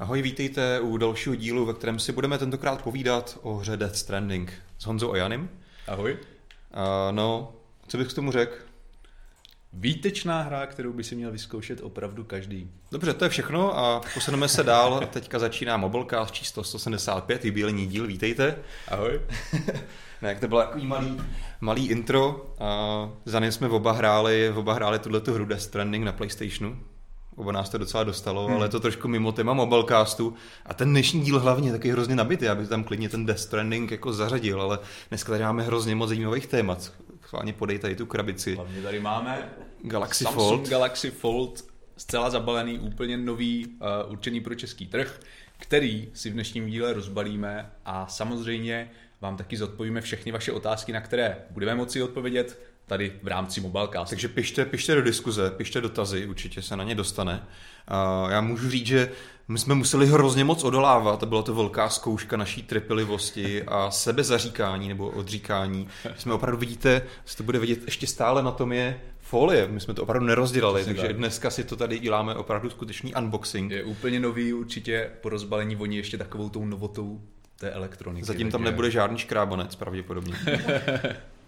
Ahoj, vítejte u dalšího dílu, ve kterém si budeme tentokrát povídat o hře Death Stranding s Honzou Janem. Ahoj. Uh, no, co bych k tomu řekl? Výtečná hra, kterou by si měl vyzkoušet opravdu každý. Dobře, to je všechno a posuneme se dál. Teďka začíná Mobilecast číslo 175, jubilejní díl, vítejte. Ahoj. ne, jak to bylo takový malý, malý intro. A za ně jsme oba hráli, oba hráli tuhle hru Death Stranding na Playstationu. Oba nás to docela dostalo, hmm. ale je to trošku mimo téma Mobilecastu. A ten dnešní díl hlavně je taky hrozně nabitý, aby tam klidně ten Death Stranding jako zařadil, ale dneska tady máme hrozně moc zajímavých témat. Chválně podej tady tu krabici. Hlavně tady máme Galaxy Samsung Fold. Galaxy Fold, zcela zabalený, úplně nový, uh, určený pro český trh, který si v dnešním díle rozbalíme a samozřejmě vám taky zodpovíme všechny vaše otázky, na které budeme moci odpovědět tady v rámci Mobilecast. Takže pište, pište do diskuze, pište dotazy, určitě se na ně dostane. Já můžu říct, že my jsme museli hrozně moc odolávat, byla to velká zkouška naší trpělivosti a sebezaříkání nebo odříkání. Jsme opravdu vidíte, se to bude vidět ještě stále na tom je folie, my jsme to opravdu nerozdělali, Přesně takže tak. dneska si to tady děláme opravdu skutečný unboxing. Je úplně nový, určitě po rozbalení voní ještě takovou tou novotou té elektroniky. Zatím tam nebude žádný škrábanec, pravděpodobně.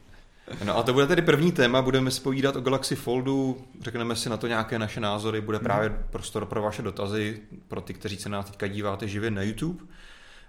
No a to bude tedy první téma, budeme spovídat o Galaxy Foldu, řekneme si na to nějaké naše názory, bude právě prostor pro vaše dotazy, pro ty, kteří se nás teďka díváte živě na YouTube.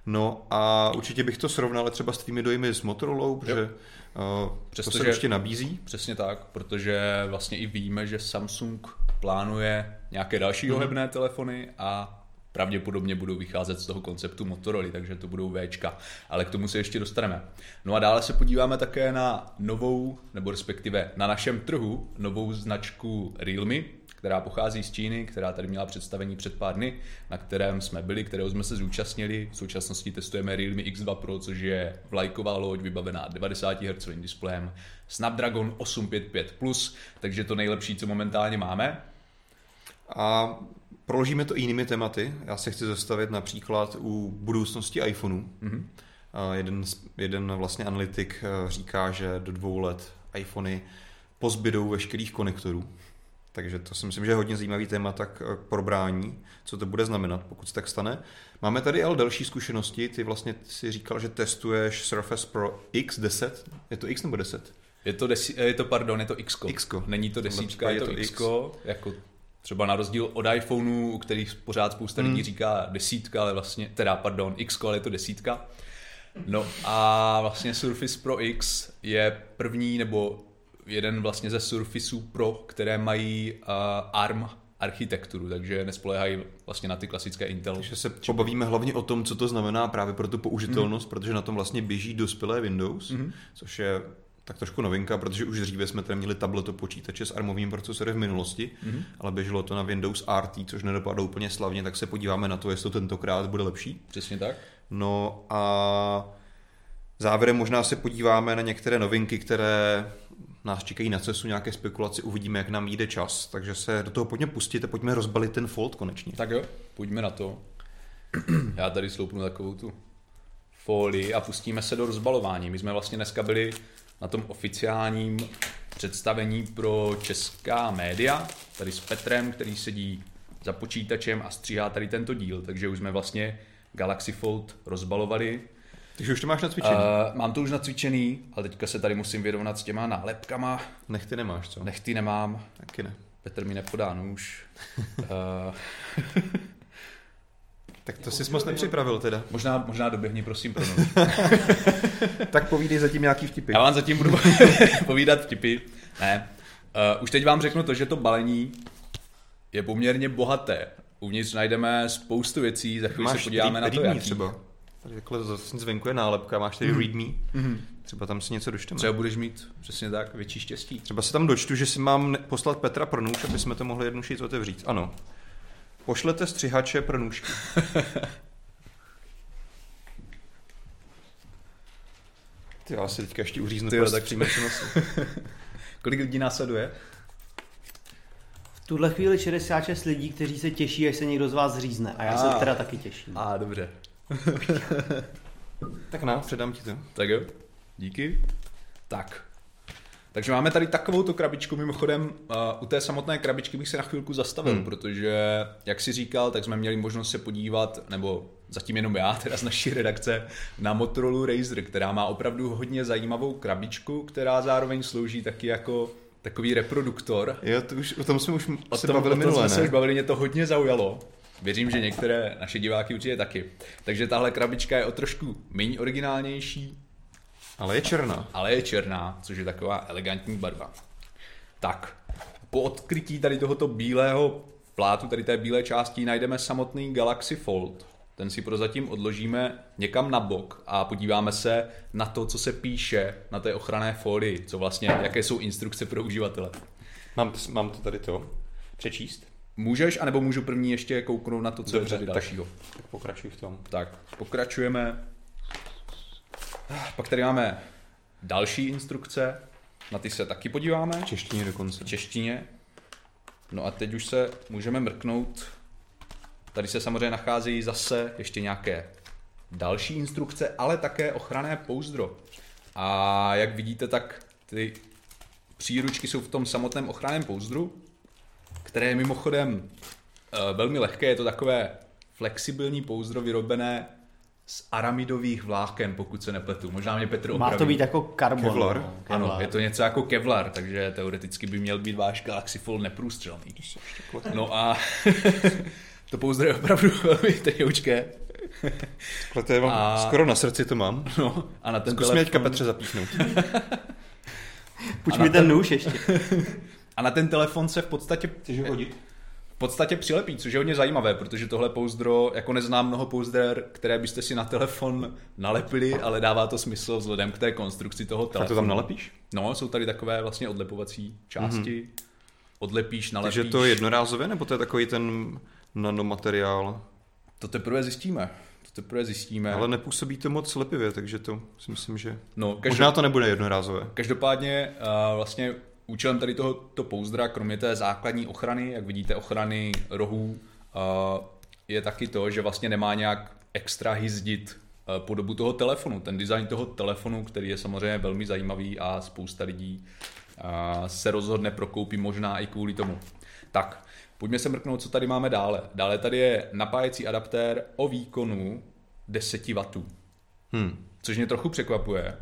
No a určitě bych to srovnal třeba s tvými dojmy s Motorola, protože uh, to Přestože- se ještě nabízí. Přesně tak, protože vlastně i víme, že Samsung plánuje nějaké další Mhm. ohebné telefony a pravděpodobně budou vycházet z toho konceptu Motorola, takže to budou Včka, ale k tomu se ještě dostaneme. No a dále se podíváme také na novou, nebo respektive na našem trhu, novou značku Realme, která pochází z Číny, která tady měla představení před pár dny, na kterém jsme byli, kterého jsme se zúčastnili. V současnosti testujeme Realme X2 Pro, což je vlajková loď vybavená 90 Hz displejem, Snapdragon 855+, takže to nejlepší, co momentálně máme. A proložíme to i jinými tématy. Já se chci zastavit například u budoucnosti iPhoneu. Mhm. A jeden, jeden vlastně analytik eh, říká, že do dvou let iPhony pozbydou veškerých konektorů. Takže to si myslím, že je hodně zajímavý téma tak eh, k probrání, co to bude znamenat, pokud se tak stane. Máme tady ale další zkušenosti. Ty vlastně si říkal, že testuješ Surface Pro X10. Je to X nebo 10? Je to, desi, eh, je to pardon, je to X. Není to desítka, je to, je to X. Jako třeba na rozdíl od iPhoneu, u kterých pořád spousta lidí Hmm. říká desítka, ale vlastně, teda pardon, X, ale je to desítka. No a vlastně Surface Pro X je první nebo jeden vlastně ze Surfaceů Pro, které mají uh, ARM architekturu, takže nespoléhají vlastně na ty klasické Intel. Takže se pobavíme hlavně o tom, co to znamená právě pro tu použitelnost, mm. protože na tom vlastně běží dospělé Windows, mm. což je tak trošku novinka, protože už dříve jsme tady měli tableto počítače s armovým procesorem v minulosti, mm. ale běželo to na Windows RT, což nedopadlo úplně slavně, tak se podíváme na to, jestli to tentokrát bude lepší. Přesně tak. No a závěrem možná se podíváme na některé novinky, které nás čekají na cestu, nějaké spekulaci, uvidíme, jak nám jde čas, takže se do toho pojďme pustit a pojďme rozbalit ten Fold konečně. Tak jo, pojďme na to. Já tady sloupnu takovou tu folii a pustíme se do rozbalování. My jsme vlastně dneska byli na tom oficiálním představení pro česká média, tady s Petrem, který sedí za počítačem a stříhá tady tento díl, takže už jsme vlastně Galaxy Fold rozbalovali. Takže už to máš nacvičený. Uh... Mám to už nacvičený, ale teďka se tady musím vyrovnat s těma nálepkama. Nechty nemáš, co? Nechty nemám, Taky ne. Petr mi nepodá nůž. Uh, Tak to si moc nepřipravil teda. možná, možná doběhni prosím pro. Tak povídej zatím nějaký vtipy. Já vám zatím budu povídat vtipy. Ne. Uh, už teď vám řeknu to, že to balení je poměrně bohaté. Uvnitř najdeme spoustu věcí, za chvíli se podíváme na to, jaký. třeba. Tady takhle zase zvenku je nálepka, máš tady mm. readme. Mm. Třeba tam si něco dočteme. Třeba budeš mít přesně tak větší štěstí. Třeba se tam dočtu, že si mám poslat Petra pro nůž, aby jsme to mohli jednu šíc otevřít. Ano. Pošlete střihače pro nůžky. Ty já si teďka ještě uříznu Ty tak- přímo přenosu. Kolik lidí následuje? V tuhle chvíli 66 lidí, kteří se těší, až se někdo z vás zřízne. A já se Ah. teda taky těším. A dobře. Tak na, předám ti to. Tak jo. Díky. Tak. Takže máme tady takovou tu krabičku, mimochodem uh, u té samotné krabičky bych se na chvilku zastavil, hmm. protože, jak si říkal, tak jsme měli možnost se podívat, nebo zatím jenom já, teda z naší redakce, na Motorola Razer, která má opravdu hodně zajímavou krabičku, která zároveň slouží taky jako takový reproduktor. Jo, to už, o tom jsme už O se tom, bavili o tom minule, jsme se ne? už bavili, mě to hodně zaujalo. Věřím, že některé naše diváky určitě taky. Takže tahle krabička je o trošku méně originálnější, Ale je černá. ale je černá, což je taková elegantní barva. Tak, po odkrytí tady tohoto bílého plátu, tady té bílé části, najdeme samotný Galaxy Fold. Ten si prozatím odložíme někam na bok a podíváme se na to, co se píše na té ochranné folii, co vlastně, jaké jsou instrukce pro uživatele. Mám, mám to tady to. Přečíst? Můžeš, anebo můžu první ještě kouknout na to, co Dobře, je tady tak. dalšího. Tak pokračuj v tom. Tak, pokračujeme. Pak tady máme další instrukce, na ty se taky podíváme, V češtině dokonce. v češtině. No a teď už se můžeme mrknout. Tady se samozřejmě nacházejí zase ještě nějaké další instrukce, ale také ochranné pouzdro. A jak vidíte, tak ty příručky jsou v tom samotném ochranném pouzdru, které je mimochodem eh, velmi lehké, je to takové flexibilní pouzdro vyrobené z aramidových vláken, pokud se nepletu. Možná mě Petr Má opraví. to být jako karbon. Kevlar? no, Ano, je to něco jako Kevlar, takže teoreticky by měl být váš Galaxy Fold neprůstřelný. No a to pouzdro je opravdu velmi tenoučké. Takhle to je, mám, A- skoro na srdci to mám. No, a na ten Zkus mě teďka telefon, Petře zapíchnout. Půjč mi ten ten- nůž ještě. a na ten telefon se v podstatě Chceš ho hodit? V podstatě přilepí, což je hodně zajímavé, protože tohle pouzdro, jako neznám mnoho pouzder, které byste si na telefon nalepili, ale dává to smysl vzhledem k té konstrukci toho Tak telefonu. to tam nalepíš? No, jsou tady takové vlastně odlepovací části. Mm-hmm. Odlepíš, nalepíš. Takže to je jednorázové, nebo to je takový ten nanomateriál? To teprve zjistíme. To teprve zjistíme. Ale nepůsobí to moc lepivě, takže to si myslím, že... No, každop... Možná to nebude jednorázové. Každopádně uh, vlastně účelem tady tohoto pouzdra, kromě té základní ochrany, jak vidíte ochrany rohů, uh, je taky to, že vlastně nemá nějak extra hyzdit uh, podobu toho telefonu. Ten design toho telefonu, který je samozřejmě velmi zajímavý a spousta lidí uh, se rozhodne pro koupí možná i kvůli tomu. Tak, pojďme se mrknout, co tady máme dále. Dále tady je napájecí adaptér o výkonu 10 W. Hm. Což mě trochu překvapuje.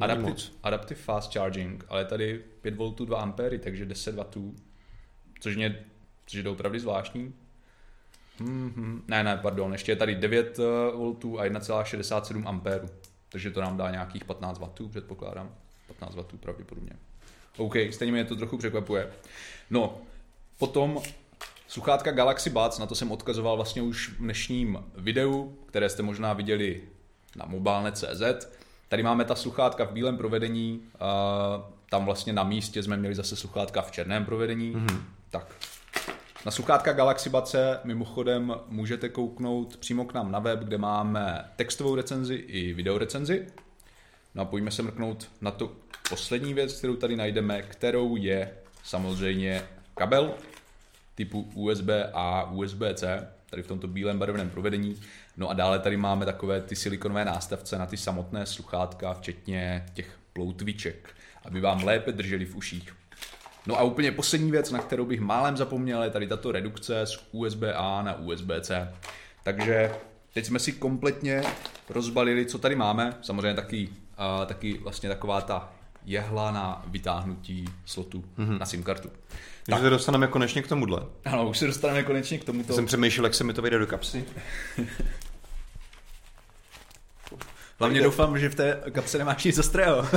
Adaptive, adaptive fast charging, ale tady 5 V 2 A, takže 10 W, což, mě, což je opravdu zvláštní. Mm-hmm. Ne, ne, pardon, ještě je tady 9 V a 1,67 A, takže to nám dá nějakých 15 W, předpokládám. 15 W pravděpodobně. OK, stejně mě to trochu překvapuje. No, potom sluchátka Galaxy Buds, na to jsem odkazoval vlastně už v dnešním videu, které jste možná viděli na mobilne.cz. Tady máme ta sluchátka v bílém provedení, a tam vlastně na místě jsme měli zase sluchátka v černém provedení. Mm-hmm. Tak. Na sluchátka Galaxy se mimochodem můžete kouknout přímo k nám na web, kde máme textovou recenzi i video recenzi. No a pojďme se mrknout na tu poslední věc, kterou tady najdeme, kterou je samozřejmě kabel typu USB a USB-C, tady v tomto bílém barevném provedení. No a dále tady máme takové ty silikonové nástavce na ty samotné sluchátka, včetně těch ploutviček, aby vám lépe drželi v uších. No a úplně poslední věc, na kterou bych málem zapomněl, je tady tato redukce z USB-A na USB-C. Takže teď jsme si kompletně rozbalili, co tady máme. Samozřejmě taky, uh, taky vlastně taková ta jehla na vytáhnutí slotu mm-hmm. na SIM kartu. Takže se dostaneme konečně k tomuhle. Ano, už se dostaneme konečně k tomuto. Já jsem přemýšlel, jak se mi to vyjde do kapsy. Hlavně doufám, že v té kapse nemáš nic ostrého.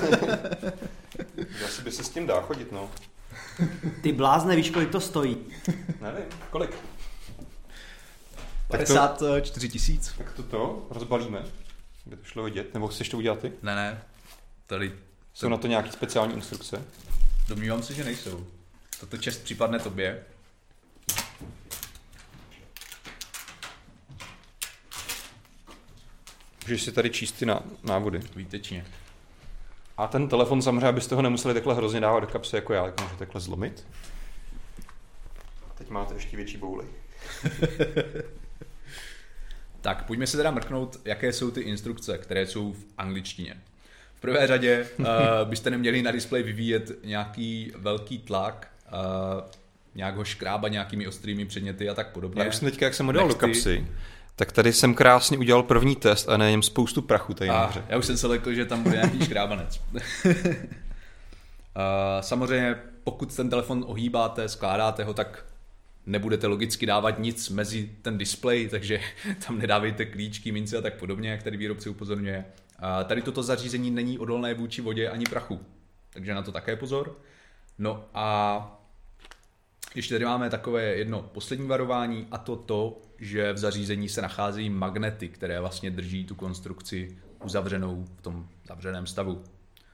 Asi by se s tím dá chodit, no. Ty blázne, víš, kolik to stojí? Nevím, kolik? to- 54 tisíc. Tak to to rozbalíme, aby to šlo vidět, nebo chceš to udělat ty? Ne, ne. Tady Jsou na to nějaké speciální instrukce? domnívám se, že nejsou. Toto čest připadne tobě. Můžeš si tady číst ty ná- návody. Výtečně. A ten telefon samozřejmě, abyste ho nemuseli takhle hrozně dávat do kapsy jako já, tak můžete takhle zlomit. Teď máte ještě větší bouly. Tak, pojďme se teda mrknout, jaké jsou ty instrukce, které jsou v angličtině. V prvé řadě uh, byste neměli na displeji vyvíjet nějaký velký tlak, uh, nějak ho škrába nějakými ostrými předměty a tak podobně. Já už jsem teďka, jak jsem ho dal do kapsy, tak tady jsem krásně udělal první test a nejem spoustu prachu tady a, Já už jsem se lekl, že tam bude nějaký škrábanec. uh, samozřejmě, pokud ten telefon ohýbáte, skládáte ho, tak nebudete logicky dávat nic mezi ten displej, takže tam nedávejte klíčky, mince a tak podobně, jak tady výrobce upozorňuje. A tady toto zařízení není odolné vůči vodě ani prachu, takže na to také pozor. No a ještě tady máme takové jedno poslední varování a to to, že v zařízení se nacházejí magnety, které vlastně drží tu konstrukci uzavřenou v tom zavřeném stavu.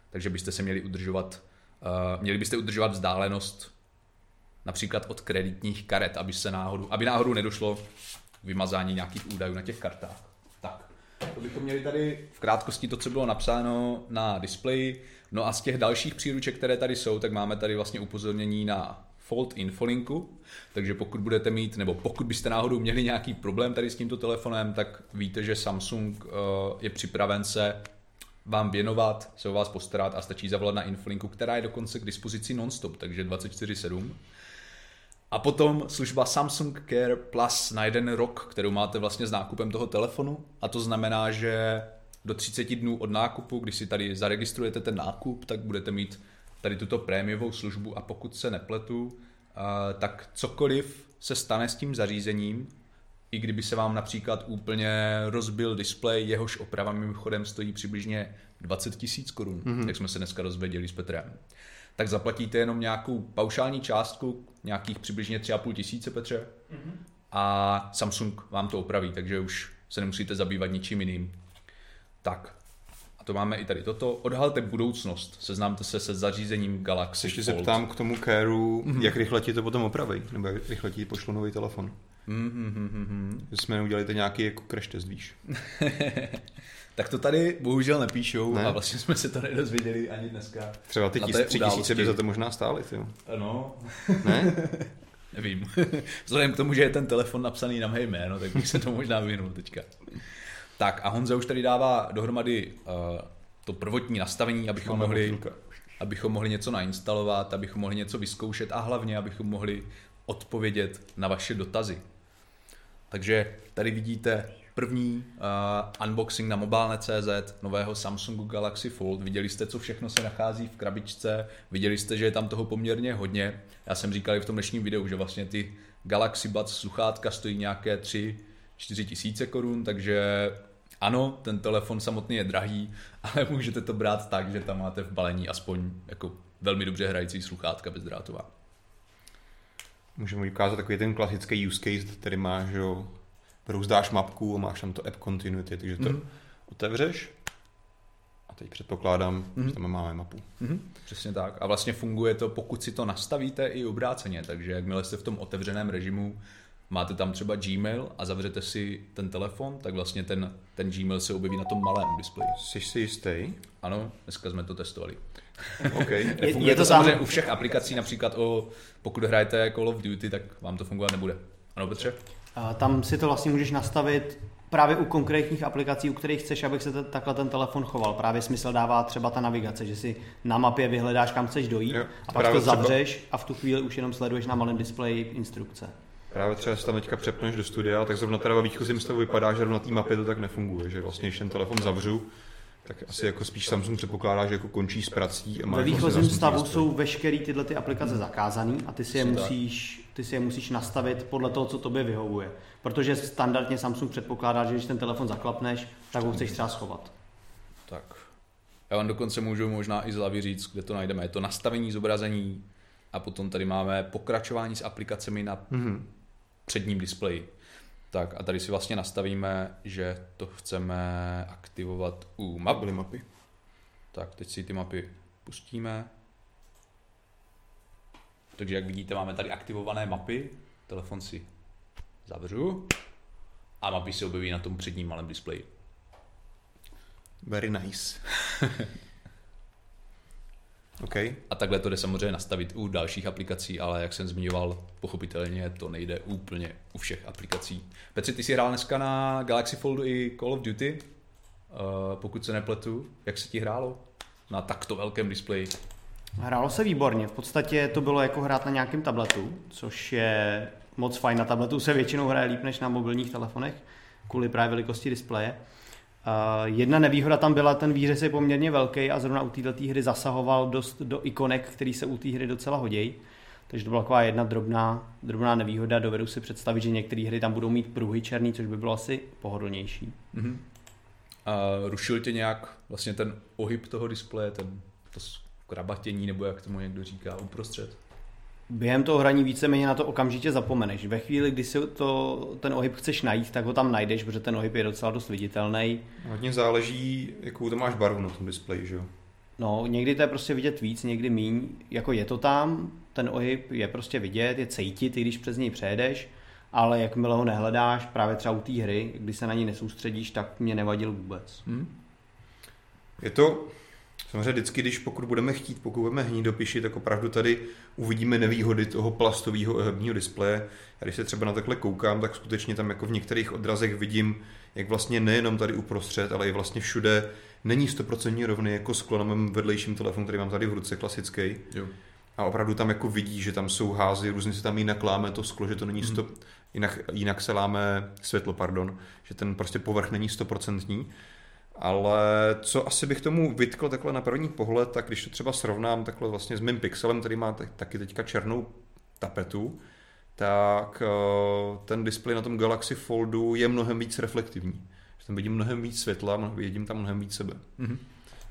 Takže byste se měli udržovat, uh, měli byste udržovat vzdálenost například od kreditních karet, aby se náhodou, aby náhodou nedošlo k vymazání nějakých údajů na těch kartách. Tak, to bychom měli tady v krátkosti to, co bylo napsáno na displeji. No a z těch dalších příruček, které tady jsou, tak máme tady vlastně upozornění na Fold Infolinku, takže pokud budete mít, nebo pokud byste náhodou měli nějaký problém tady s tímto telefonem, tak víte, že Samsung uh, je připraven se vám věnovat, se o vás postarat a stačí zavolat na Infolinku, která je dokonce k dispozici nonstop, takže 24-7. A potom služba Samsung Care Plus na jeden rok, kterou máte vlastně s nákupem toho telefonu. A to znamená, že do 30 dnů od nákupu, když si tady zaregistrujete ten nákup, tak budete mít tady tuto prémiovou službu a pokud se nepletu, tak cokoliv se stane s tím zařízením, i kdyby se vám například úplně rozbil displej, jehož oprava mimochodem stojí přibližně 20 tisíc korun, mm-hmm. jak jsme se dneska dozvěděli s Petrem, tak zaplatíte jenom nějakou paušální částku, nějakých přibližně 3,5 tisíce, Petře, mm-hmm. a Samsung vám to opraví, takže už se nemusíte zabývat ničím jiným. Tak, to máme i tady toto. Odhalte budoucnost, seznámte se se zařízením Galaxy Ještě se ptám k tomu Careu, mm-hmm. jak rychle ti to potom opraví, nebo jak rychle ti pošlo nový telefon. Mm-hmm. Že jsme neudělali nějaký jako crash test, víš. tak to tady bohužel nepíšou ne? a vlastně jsme se to nedozvěděli ani dneska. Třeba ty tis, tři tisíce by za to možná stály, jo. No. Ne? Nevím. Vzhledem k tomu, že je ten telefon napsaný na mé jméno, tak bych se to možná vyvinul teďka. Tak a Honza už tady dává dohromady uh, to prvotní nastavení, abychom mohli, abychom mohli něco nainstalovat, abychom mohli něco vyzkoušet a hlavně, abychom mohli odpovědět na vaše dotazy. Takže tady vidíte první uh, unboxing na mobilne.cz nového Samsungu Galaxy Fold. Viděli jste, co všechno se nachází v krabičce, viděli jste, že je tam toho poměrně hodně. Já jsem říkal i v tom dnešním videu, že vlastně ty Galaxy Buds sluchátka stojí nějaké 3-4 tisíce korun, takže ano, ten telefon samotný je drahý, ale můžete to brát tak, že tam máte v balení aspoň jako velmi dobře hrající sluchátka bezdrátová. Můžeme ukázat takový ten klasický use case, který máš, že rozdáš mapku a máš tam to app continuity, takže to mm-hmm. otevřeš a teď předpokládám, mm-hmm. že tam máme mapu. Mm-hmm. Přesně tak. A vlastně funguje to, pokud si to nastavíte i obráceně, takže jakmile jste v tom otevřeném režimu, máte tam třeba Gmail a zavřete si ten telefon, tak vlastně ten, ten Gmail se objeví na tom malém displeji. Jsi si jistý? Ano, dneska jsme to testovali. Okay. je, je to, to samozřejmě u všech aplikací, například o, pokud hrajete Call of Duty, tak vám to fungovat nebude. Ano, Petře? Tam si to vlastně můžeš nastavit právě u konkrétních aplikací, u kterých chceš, abych se t- takhle ten telefon choval. Právě smysl dává třeba ta navigace, že si na mapě vyhledáš, kam chceš dojít jo, a pak to zavřeš třeba... a v tu chvíli už jenom sleduješ na malém displeji instrukce. Právě třeba se tam teďka přepneš do studia, tak zrovna teda ve výchozím stavu vypadá, že na té mapě to tak nefunguje, že vlastně, když ten telefon zavřu, tak asi jako spíš Samsung předpokládá, že jako končí s prací. A Ve výchozím stavu jsou veškeré tyhle ty aplikace zakázané a ty si, je musíš, ty si je musíš nastavit podle toho, co tobě vyhovuje. Protože standardně Samsung předpokládá, že když ten telefon zaklapneš, tak ho chceš třeba schovat. Tak. Já vám dokonce můžu možná i z hlavy říct, kde to najdeme. Je to nastavení zobrazení a potom tady máme pokračování s aplikacemi na mm-hmm. Předním displeji. Tak a tady si vlastně nastavíme, že to chceme aktivovat u map. Byly mapy. Tak, teď si ty mapy pustíme. Takže jak vidíte, máme tady aktivované mapy. Telefon si zavřu a mapy se objeví na tom předním malém displeji. Very nice. Okay. A takhle to jde samozřejmě nastavit u dalších aplikací, ale jak jsem zmiňoval, pochopitelně to nejde úplně u všech aplikací. Petře, ty jsi hrál dneska na Galaxy Foldu i Call of Duty, uh, pokud se nepletu. Jak se ti hrálo? na takto velkém displeji? Hrálo se výborně. V podstatě to bylo jako hrát na nějakém tabletu, což je moc fajn. Na tabletu se většinou hraje líp než na mobilních telefonech, kvůli právě velikosti displeje. Jedna nevýhoda tam byla, ten výřez je poměrně velký a zrovna u této hry zasahoval dost do ikonek, který se u té hry docela hodí. Takže to byla taková jedna drobná, drobná nevýhoda. Dovedu si představit, že některé hry tam budou mít pruhy černý, což by bylo asi pohodlnější. Mm-hmm. A rušil tě nějak vlastně ten ohyb toho displeje, ten, to krabatění, nebo jak tomu někdo říká, uprostřed? Během toho hraní víceméně na to okamžitě zapomeneš. Ve chvíli, kdy si to, ten ohyb chceš najít, tak ho tam najdeš, protože ten ohyb je docela dost viditelný. Hodně záleží, jakou to máš barvu na tom displeji, že jo? No, někdy to je prostě vidět víc, někdy míň. Jako je to tam, ten ohyb je prostě vidět, je cítit, i když přes něj přejedeš, ale jakmile ho nehledáš, právě třeba u té hry, když se na ní nesoustředíš, tak mě nevadil vůbec. Hmm. Je to, Samozřejmě vždycky, když pokud budeme chtít, pokud budeme hnít do piši, tak opravdu tady uvidíme nevýhody toho plastového ohebního displeje. A když se třeba na takhle koukám, tak skutečně tam jako v některých odrazech vidím, jak vlastně nejenom tady uprostřed, ale i vlastně všude není 100% rovný jako sklo na mém vedlejším telefonu, který mám tady v ruce, klasický. Jo. A opravdu tam jako vidí, že tam jsou házy, různě se tam jinak láme to sklo, že to není 100, hmm. jinak, jinak se láme světlo, pardon, že ten prostě povrch není stoprocentní. Ale co asi bych tomu vytkl takhle na první pohled, tak když to třeba srovnám takhle vlastně s mým Pixelem, který má taky teďka černou tapetu, tak eh, ten displej na tom Galaxy Foldu je mnohem víc reflektivní. Že tam vidím mnohem víc světla, vidím tam mnohem víc sebe. Mm-hmm.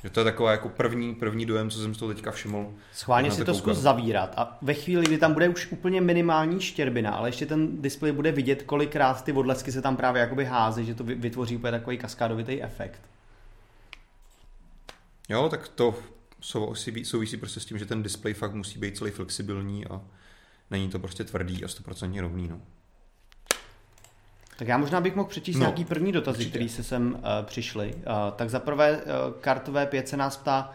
Že to je taková jako první, první dojem, co jsem z toho teďka všiml. Schválně si to zkus zavírat a ve chvíli, kdy tam bude už úplně minimální štěrbina, ale ještě ten displej bude vidět, kolikrát ty odlesky se tam právě jakoby hází, že to vytvoří úplně takový kaskádovitý efekt. Jo, tak to souvisí, souvisí prostě s tím, že ten displej fakt musí být celý flexibilní a není to prostě tvrdý a 100% rovný. No. Tak já možná bych mohl přečíst no, nějaký první dotazy, které se sem uh, přišly. Uh, tak za prvé uh, kartové 5 se nás ptá,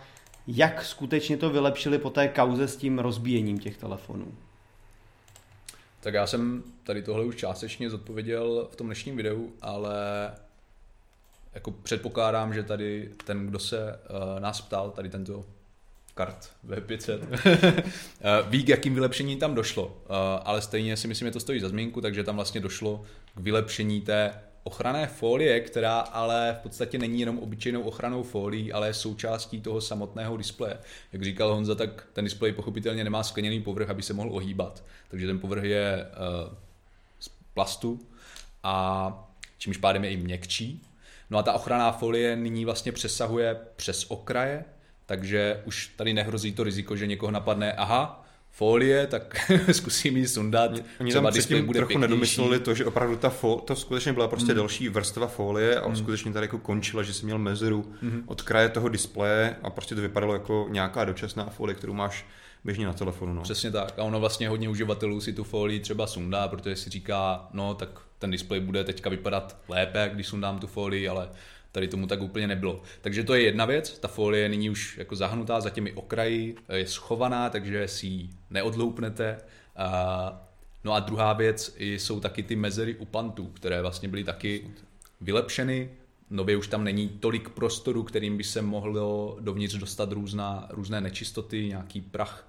jak skutečně to vylepšili po té kauze s tím rozbíjením těch telefonů. Tak já jsem tady tohle už částečně zodpověděl v tom dnešním videu, ale jako předpokládám, že tady ten, kdo se uh, nás ptal, tady tento kart V500, eh, ví, k jakým vylepšení tam došlo. Uh, ale stejně si myslím, že to stojí za zmínku, takže tam vlastně došlo k vylepšení té ochranné folie, která ale v podstatě není jenom obyčejnou ochranou folií, ale je součástí toho samotného displeje. Jak říkal Honza, tak ten displej pochopitelně nemá skleněný povrch, aby se mohl ohýbat. Takže ten povrch je uh, z plastu a čímž pádem je i měkčí, No a ta ochranná folie nyní vlastně přesahuje přes okraje, takže už tady nehrozí to riziko, že někoho napadne, aha, folie, tak zkusím ji sundat. Oni třeba tam předtím bude trochu pěknější. nedomysleli to, že opravdu ta fo- to skutečně byla prostě mm. další vrstva folie a mm. skutečně tady jako končila, že jsi měl mezeru mm. od kraje toho displeje a prostě to vypadalo jako nějaká dočasná folie, kterou máš běžně na telefonu. No. Přesně tak. A ono vlastně hodně uživatelů si tu folii třeba sundá, protože si říká, no tak ten displej bude teďka vypadat lépe, když sundám tu folii, ale tady tomu tak úplně nebylo. Takže to je jedna věc, ta folie je nyní už jako zahnutá za těmi okraji, je schovaná, takže si ji neodloupnete. No a druhá věc jsou taky ty mezery u pantů, které vlastně byly taky vylepšeny. Nově už tam není tolik prostoru, kterým by se mohlo dovnitř dostat různá, různé nečistoty, nějaký prach,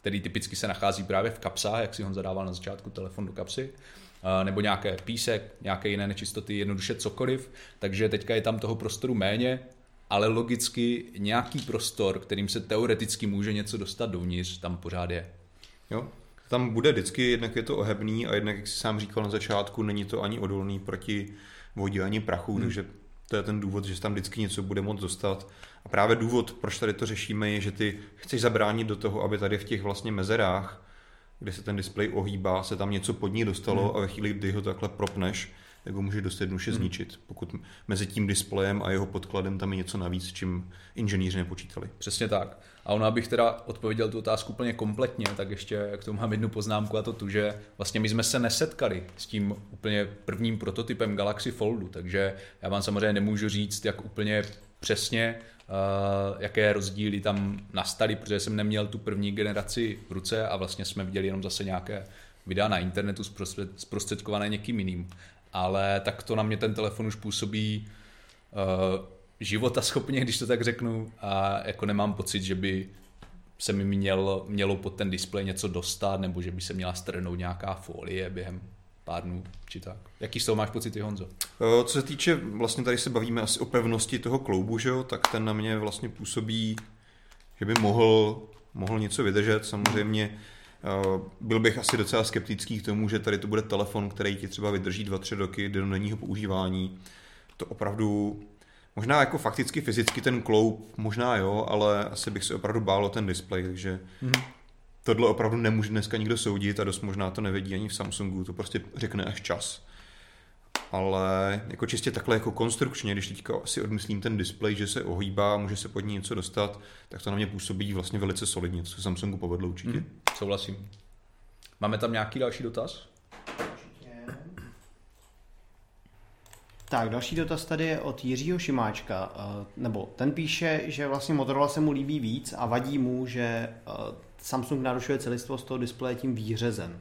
který typicky se nachází právě v kapsách, jak si ho zadával na začátku telefon do kapsy nebo nějaké písek, nějaké jiné nečistoty, jednoduše cokoliv, takže teďka je tam toho prostoru méně, ale logicky nějaký prostor, kterým se teoreticky může něco dostat dovnitř, tam pořád je. Jo, tam bude vždycky, jednak je to ohebný a jednak, jak jsi sám říkal na začátku, není to ani odolný proti vodě ani prachu, hmm. takže to je ten důvod, že tam vždycky něco bude moct dostat. A právě důvod, proč tady to řešíme, je, že ty chceš zabránit do toho, aby tady v těch vlastně mezerách kde se ten displej ohýbá, se tam něco pod ní dostalo hmm. a ve chvíli, kdy ho takhle propneš, tak ho může dost jednoduše hmm. zničit, pokud mezi tím displejem a jeho podkladem tam je něco navíc, čím inženýři nepočítali. Přesně tak. A ono, abych teda odpověděl tu otázku úplně kompletně, tak ještě k tomu mám jednu poznámku a to tu, že vlastně my jsme se nesetkali s tím úplně prvním prototypem Galaxy Foldu, takže já vám samozřejmě nemůžu říct, jak úplně přesně jaké rozdíly tam nastaly, protože jsem neměl tu první generaci v ruce a vlastně jsme viděli jenom zase nějaké videa na internetu zprostředkované někým jiným. Ale tak to na mě ten telefon už působí uh, života schopně, když to tak řeknu, a jako nemám pocit, že by se mi měl, mělo pod ten displej něco dostat, nebo že by se měla strhnout nějaká folie během pár dnů, či tak. Jaký z toho máš pocity, Honzo? Co se týče, vlastně tady se bavíme asi o pevnosti toho kloubu, že jo, tak ten na mě vlastně působí, že by mohl, mohl něco vydržet. Samozřejmě byl bych asi docela skeptický k tomu, že tady to bude telefon, který ti třeba vydrží 2-3 roky denního používání. To opravdu Možná jako fakticky fyzicky ten kloub, možná jo, ale asi bych se opravdu bál o ten displej, takže mm-hmm. Tohle opravdu nemůže dneska nikdo soudit a dost možná to nevědí ani v Samsungu, to prostě řekne až čas. Ale jako čistě takhle jako konstrukčně, když teďka si odmyslím ten displej, že se ohýbá, může se pod ní něco dostat, tak to na mě působí vlastně velice solidně, co se Samsungu povedlo určitě. Mm, souhlasím. Máme tam nějaký další dotaz? Tak, další dotaz tady je od Jiřího Šimáčka, eh, nebo ten píše, že vlastně Motorola se mu líbí víc a vadí mu, že eh, Samsung narušuje celistvost toho displeje tím výřezem.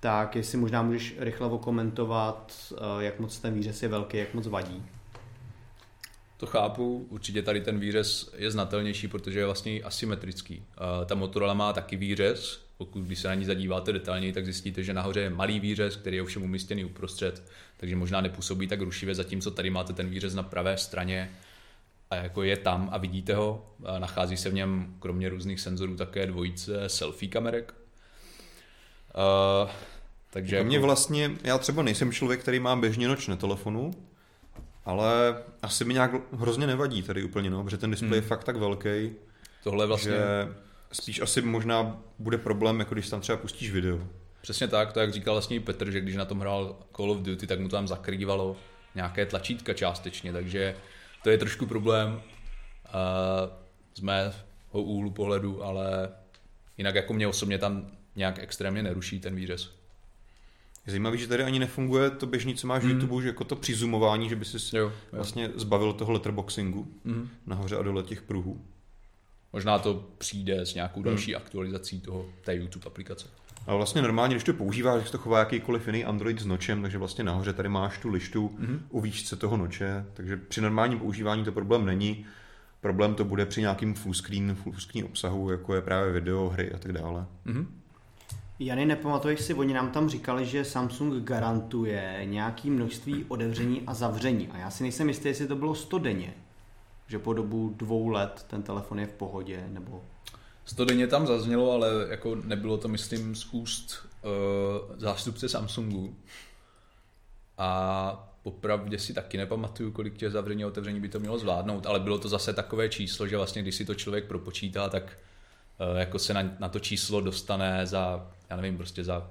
Tak jestli možná můžeš rychle okomentovat, eh, jak moc ten výřez je velký, jak moc vadí. To chápu, určitě tady ten výřez je znatelnější, protože je vlastně asymetrický. Ta Motorola má taky výřez, pokud když se na ní zadíváte detailněji, tak zjistíte, že nahoře je malý výřez, který je ovšem umístěný uprostřed, takže možná nepůsobí tak rušivě, zatímco tady máte ten výřez na pravé straně a jako je tam a vidíte ho. A nachází se v něm kromě různých senzorů také dvojice selfie kamerek. Uh, takže jako... mě vlastně, já třeba nejsem člověk, který má běžně noč na telefonu, ale asi mi nějak hrozně nevadí tady úplně, no, protože ten displej hmm. je fakt tak velký. Tohle vlastně... Že spíš asi možná bude problém, jako když tam třeba pustíš video. Přesně tak, to jak říkal vlastně Petr, že když na tom hrál Call of Duty, tak mu tam zakrývalo nějaké tlačítka částečně, takže to je trošku problém uh, z mého úhlu pohledu, ale jinak jako mě osobně tam nějak extrémně neruší ten výřez. Je zajímavý, že tady ani nefunguje to běžný, co máš v mm. YouTube, že jako to přizumování, že by si jo, jo. vlastně zbavil toho letterboxingu mm. nahoře a dole těch pruhů. Možná to přijde s nějakou hmm. další hmm. aktualizací toho, té YouTube aplikace. A vlastně normálně, když to používáš, tak to chová jakýkoliv jiný Android s nočem, takže vlastně nahoře tady máš tu lištu mm-hmm. u výšce toho noče, takže při normálním používání to problém není. Problém to bude při nějakým full screen, full screen obsahu, jako je právě video, hry a tak dále. Mm-hmm. Jany, nepamatuješ si, oni nám tam říkali, že Samsung garantuje nějaké množství otevření a zavření. A já si nejsem jistý, jestli to bylo 100 denně že po dobu dvou let ten telefon je v pohodě, nebo... To denně tam zaznělo, ale jako nebylo to, myslím, z úst uh, zástupce Samsungu. A popravdě si taky nepamatuju, kolik těch zavření a otevření by to mělo zvládnout, ale bylo to zase takové číslo, že vlastně když si to člověk propočítá, tak uh, jako se na, na to číslo dostane za, já nevím, prostě za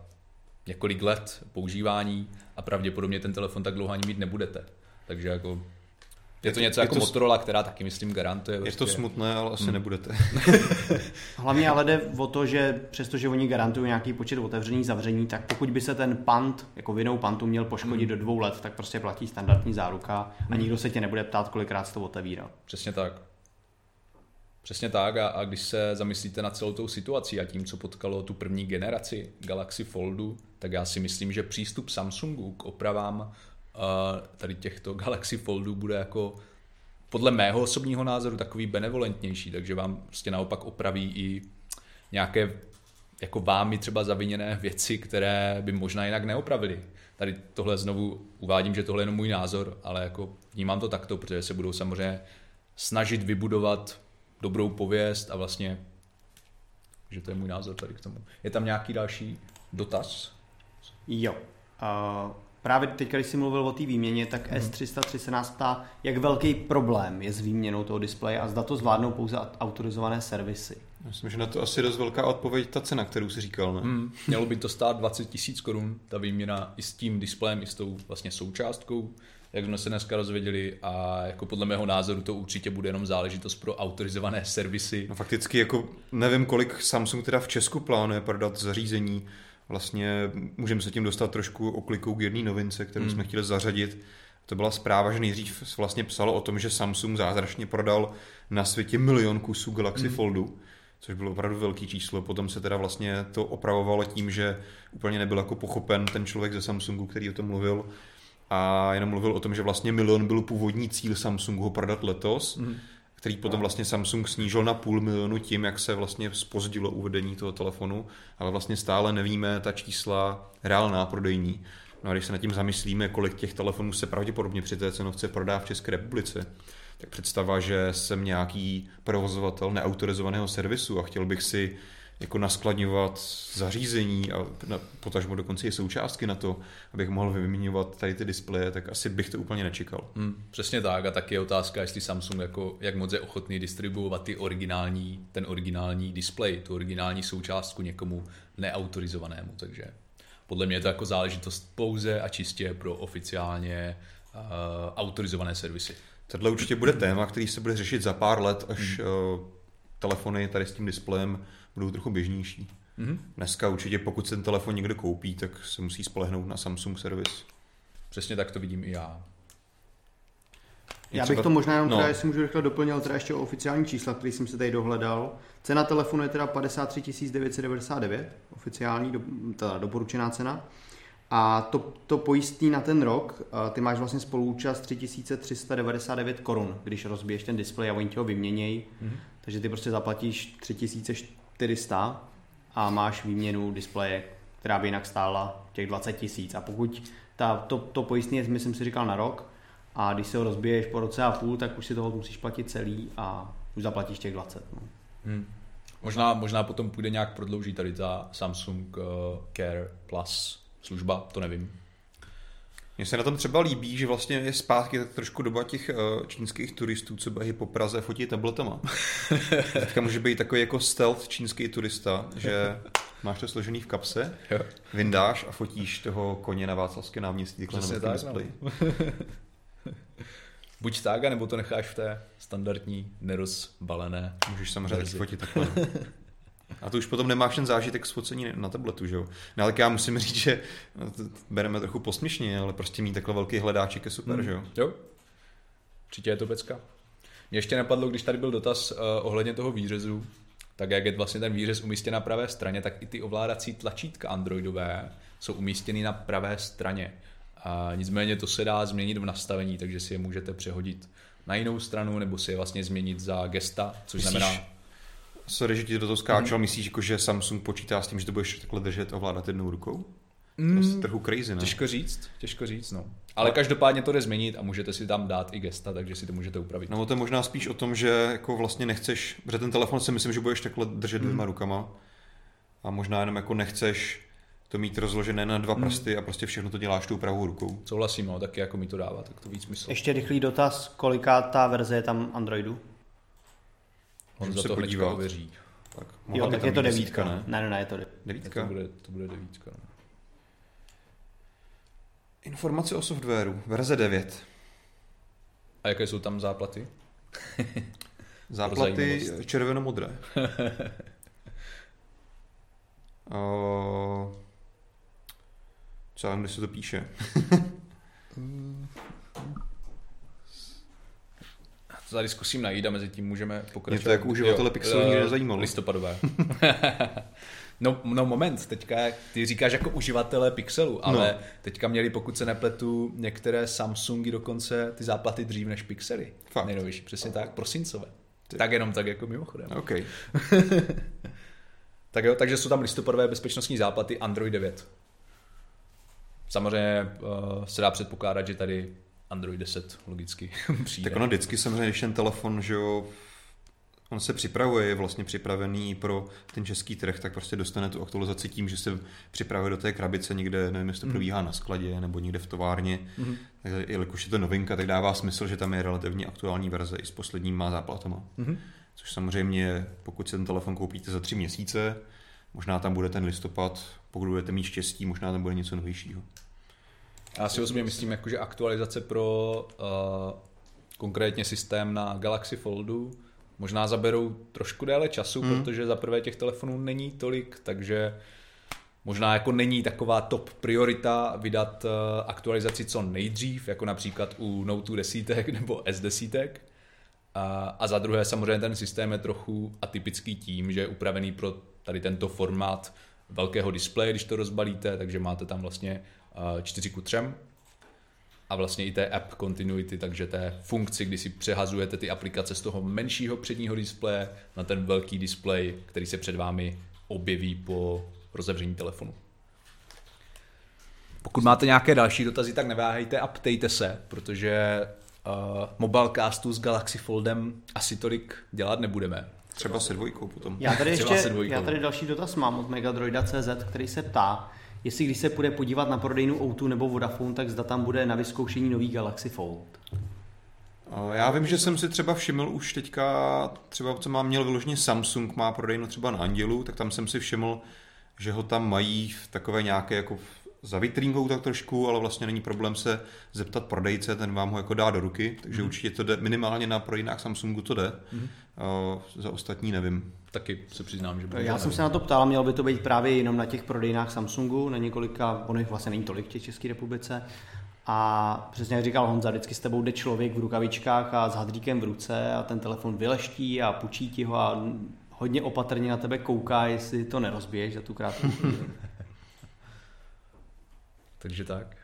několik let používání a pravděpodobně ten telefon tak dlouho ani mít nebudete. Takže jako je to něco je jako to, Motorola, která taky, myslím, garantuje. Je prostě. to smutné, ale asi hmm. nebudete. Hlavně ale jde o to, že přestože oni garantují nějaký počet otevření, zavření, tak pokud by se ten pant, jako vinou pantu, měl poškodit hmm. do dvou let, tak prostě platí standardní záruka hmm. a nikdo se tě nebude ptát, kolikrát to otevíral. Přesně tak. Přesně tak a, a když se zamyslíte na celou tou situací a tím, co potkalo tu první generaci Galaxy Foldu, tak já si myslím, že přístup Samsungu k opravám tady těchto Galaxy Foldů bude jako podle mého osobního názoru takový benevolentnější, takže vám prostě naopak opraví i nějaké jako vámi třeba zaviněné věci, které by možná jinak neopravili. Tady tohle znovu uvádím, že tohle je jenom můj názor, ale jako vnímám to takto, protože se budou samozřejmě snažit vybudovat dobrou pověst a vlastně, že to je můj názor tady k tomu. Je tam nějaký další dotaz? Jo. Uh, právě teď, když jsi mluvil o té výměně, tak hmm. S303 se nás ptá, jak velký problém je s výměnou toho displeje a zda to zvládnou pouze autorizované servisy. Myslím, že na to asi dost velká odpověď ta cena, kterou jsi říkal. Ne? Hmm. Mělo by to stát 20 tisíc korun, ta výměna i s tím displejem, i s tou vlastně součástkou, jak jsme se dneska rozvěděli a jako podle mého názoru to určitě bude jenom záležitost pro autorizované servisy. No fakticky jako nevím, kolik Samsung teda v Česku plánuje prodat zařízení, vlastně můžeme se tím dostat trošku oklikou k jedné novince, kterou hmm. jsme chtěli zařadit. To byla zpráva, že nejdřív vlastně psalo o tom, že Samsung zázračně prodal na světě milion kusů Galaxy hmm. Foldu, což bylo opravdu velký číslo. Potom se teda vlastně to opravovalo tím, že úplně nebyl jako pochopen ten člověk ze Samsungu, který o tom mluvil, a jenom mluvil o tom, že vlastně milion byl původní cíl Samsungu ho prodat letos, mm. Který potom vlastně Samsung snížil na půl milionu tím, jak se vlastně spozdilo uvedení toho telefonu, ale vlastně stále nevíme ta čísla reálná prodejní. No a když se nad tím zamyslíme, kolik těch telefonů se pravděpodobně při té cenovce prodá v České republice, tak představa, že jsem nějaký provozovatel neautorizovaného servisu a chtěl bych si jako naskladňovat zařízení a potažmo dokonce i součástky na to, abych mohl vyměňovat tady ty displeje, tak asi bych to úplně nečekal. Hmm, přesně tak a taky je otázka, jestli Samsung jako, jak moc je ochotný distribuovat ty originální, ten originální displej, tu originální součástku někomu neautorizovanému, takže podle mě je to jako záležitost pouze a čistě pro oficiálně uh, autorizované servisy. Tohle určitě bude téma, který se bude řešit za pár let, až hmm. uh, telefony tady s tím displejem budou trochu běžnější. Mm-hmm. Dneska určitě, pokud se ten telefon někdo koupí, tak se musí spolehnout na Samsung servis. Přesně tak to vidím i já. Já bych to možná jenom, no. teda, jestli můžu rychle doplnil, teda ještě o oficiální čísla, který jsem se tady dohledal. Cena telefonu je teda 53 999, oficiální, do, teda doporučená cena. A to, to pojistný na ten rok, ty máš vlastně spoluúčast 3399 korun, když rozbiješ ten displej a oni ti ho vyměnějí. Mm-hmm. Takže ty prostě zaplatíš 3400 a máš výměnu displeje, která by jinak stála těch 20 tisíc. A pokud ta, to, to pojistný je, myslím si říkal, na rok, a když se ho rozbiješ po roce a půl, tak už si toho musíš platit celý a už zaplatíš těch 20. No. Hmm. Možná, možná potom půjde nějak prodloužit tady ta Samsung uh, Care Plus služba, to nevím. Mně se na tom třeba líbí, že vlastně je zpátky tak trošku doba těch uh, čínských turistů, co bají po Praze fotí tabletama. Teďka může být takový jako stealth čínský turista, že máš to složený v kapse, vyndáš a fotíš toho koně na Václavské náměstí takhle na display. No. Buď tak, nebo to necháš v té standardní nerozbalené Můžeš samozřejmě taky fotit takhle. A to už potom nemáš ten zážitek z focení na tabletu, že jo? No, ale já musím říct, že no, to bereme trochu posměšně, ale prostě mít takhle velký hledáček je super, mm. že jo? Jo. Určitě je to pecka. Mě ještě napadlo, když tady byl dotaz uh, ohledně toho výřezu, tak jak je vlastně ten výřez umístěn na pravé straně, tak i ty ovládací tlačítka androidové jsou umístěny na pravé straně. A nicméně to se dá změnit v nastavení, takže si je můžete přehodit na jinou stranu, nebo si je vlastně změnit za gesta, což Myslíš, znamená Sorry, že ti do toho skáčel. Mm. Myslíš, jako, že Samsung počítá s tím, že to budeš takhle držet a ovládat jednou rukou? Mm. To je trochu crazy, ne? Těžko říct, těžko říct, no. Ale každopádně to jde změnit a můžete si tam dát i gesta, takže si to můžete upravit. No to je možná spíš o tom, že jako vlastně nechceš, protože ten telefon si myslím, že budeš takhle držet mm. dvěma rukama a možná jenom jako nechceš to mít rozložené na dva mm. prsty a prostě všechno to děláš tou pravou rukou. Souhlasím, no, taky jako mi to dává, tak to víc smysl. Ještě rychlý dotaz, koliká ta verze je tam Androidu? On za se to podívat. ověří. Tak, jo, tak je to devítka, ne? Ne, ne, ne, je to devítka. To bude, to bude devítka. No. Informace o softwaru, verze 9. A jaké jsou tam záplaty? záplaty červeno-modré. co já kde se to píše. To tady zkusím najít a mezi tím můžeme pokračovat. Mě to jako uživatele Pixelu nikdy nezajímalo. Listopadové. no, no moment, teďka ty říkáš jako uživatele Pixelu, ale no. teďka měli, pokud se nepletu, některé Samsungy dokonce ty záplaty dřív než Pixely. Fakt. Nejnovější, přesně tak, prosincové. Ty. Tak jenom tak jako mimochodem. Okay. tak jo, takže jsou tam listopadové bezpečnostní záplaty Android 9. Samozřejmě uh, se dá předpokládat, že tady Android 10 logicky přijde. Tak ono vždycky samozřejmě, když ten telefon, že jo, on se připravuje, je vlastně připravený pro ten český trh, tak prostě dostane tu aktualizaci tím, že se připravuje do té krabice někde, nevím, jestli to mhm. probíhá na skladě nebo někde v továrně. Mm-hmm. Tak jelikož je to novinka, tak dává smysl, že tam je relativně aktuální verze i s posledníma záplatama. Mm-hmm. Což samozřejmě, pokud se ten telefon koupíte za tři měsíce, možná tam bude ten listopad, pokud budete mít štěstí, možná tam bude něco novějšího. Já si osobně myslím, jako, že aktualizace pro uh, konkrétně systém na Galaxy Foldu možná zaberou trošku déle času, hmm. protože za prvé těch telefonů není tolik, takže možná jako není taková top priorita vydat uh, aktualizaci co nejdřív, jako například u Note 10 nebo S10. A, a za druhé samozřejmě ten systém je trochu atypický tím, že je upravený pro tady tento formát velkého displeje, když to rozbalíte, takže máte tam vlastně 4 ku 3. a vlastně i té app continuity, takže té funkci, kdy si přehazujete ty aplikace z toho menšího předního displeje na ten velký displej, který se před vámi objeví po rozevření telefonu. Pokud máte nějaké další dotazy, tak neváhejte a ptejte se, protože uh, Mobilecastu s Galaxy Foldem asi tolik dělat nebudeme. Třeba se dvojkou potom. Já tady ještě, já tady další dotaz mám od Megadroida.cz, který se ptá, jestli když se půjde podívat na prodejnu Outu nebo Vodafone, tak zda tam bude na vyzkoušení nový Galaxy Fold. Já vím, že jsem si třeba všiml už teďka, třeba co mám měl vyloženě Samsung, má prodejnu třeba na Andělu, tak tam jsem si všiml, že ho tam mají v takové nějaké jako za vitrínkou tak trošku, ale vlastně není problém se zeptat prodejce, ten vám ho jako dá do ruky, takže mm. určitě to jde, minimálně na prodejnách Samsungu to jde, mm. uh, za ostatní nevím. Taky se přiznám, že Já jsem se na to ptal, mělo by to být právě jenom na těch prodejnách Samsungu, na několika, ono jich vlastně není tolik v těch České republice, a přesně jak říkal Honza, vždycky s tebou jde člověk v rukavičkách a s hadříkem v ruce a ten telefon vyleští a pučí ti ho a hodně opatrně na tebe kouká, jestli to nerozbiješ za tu krátkou Takže tak.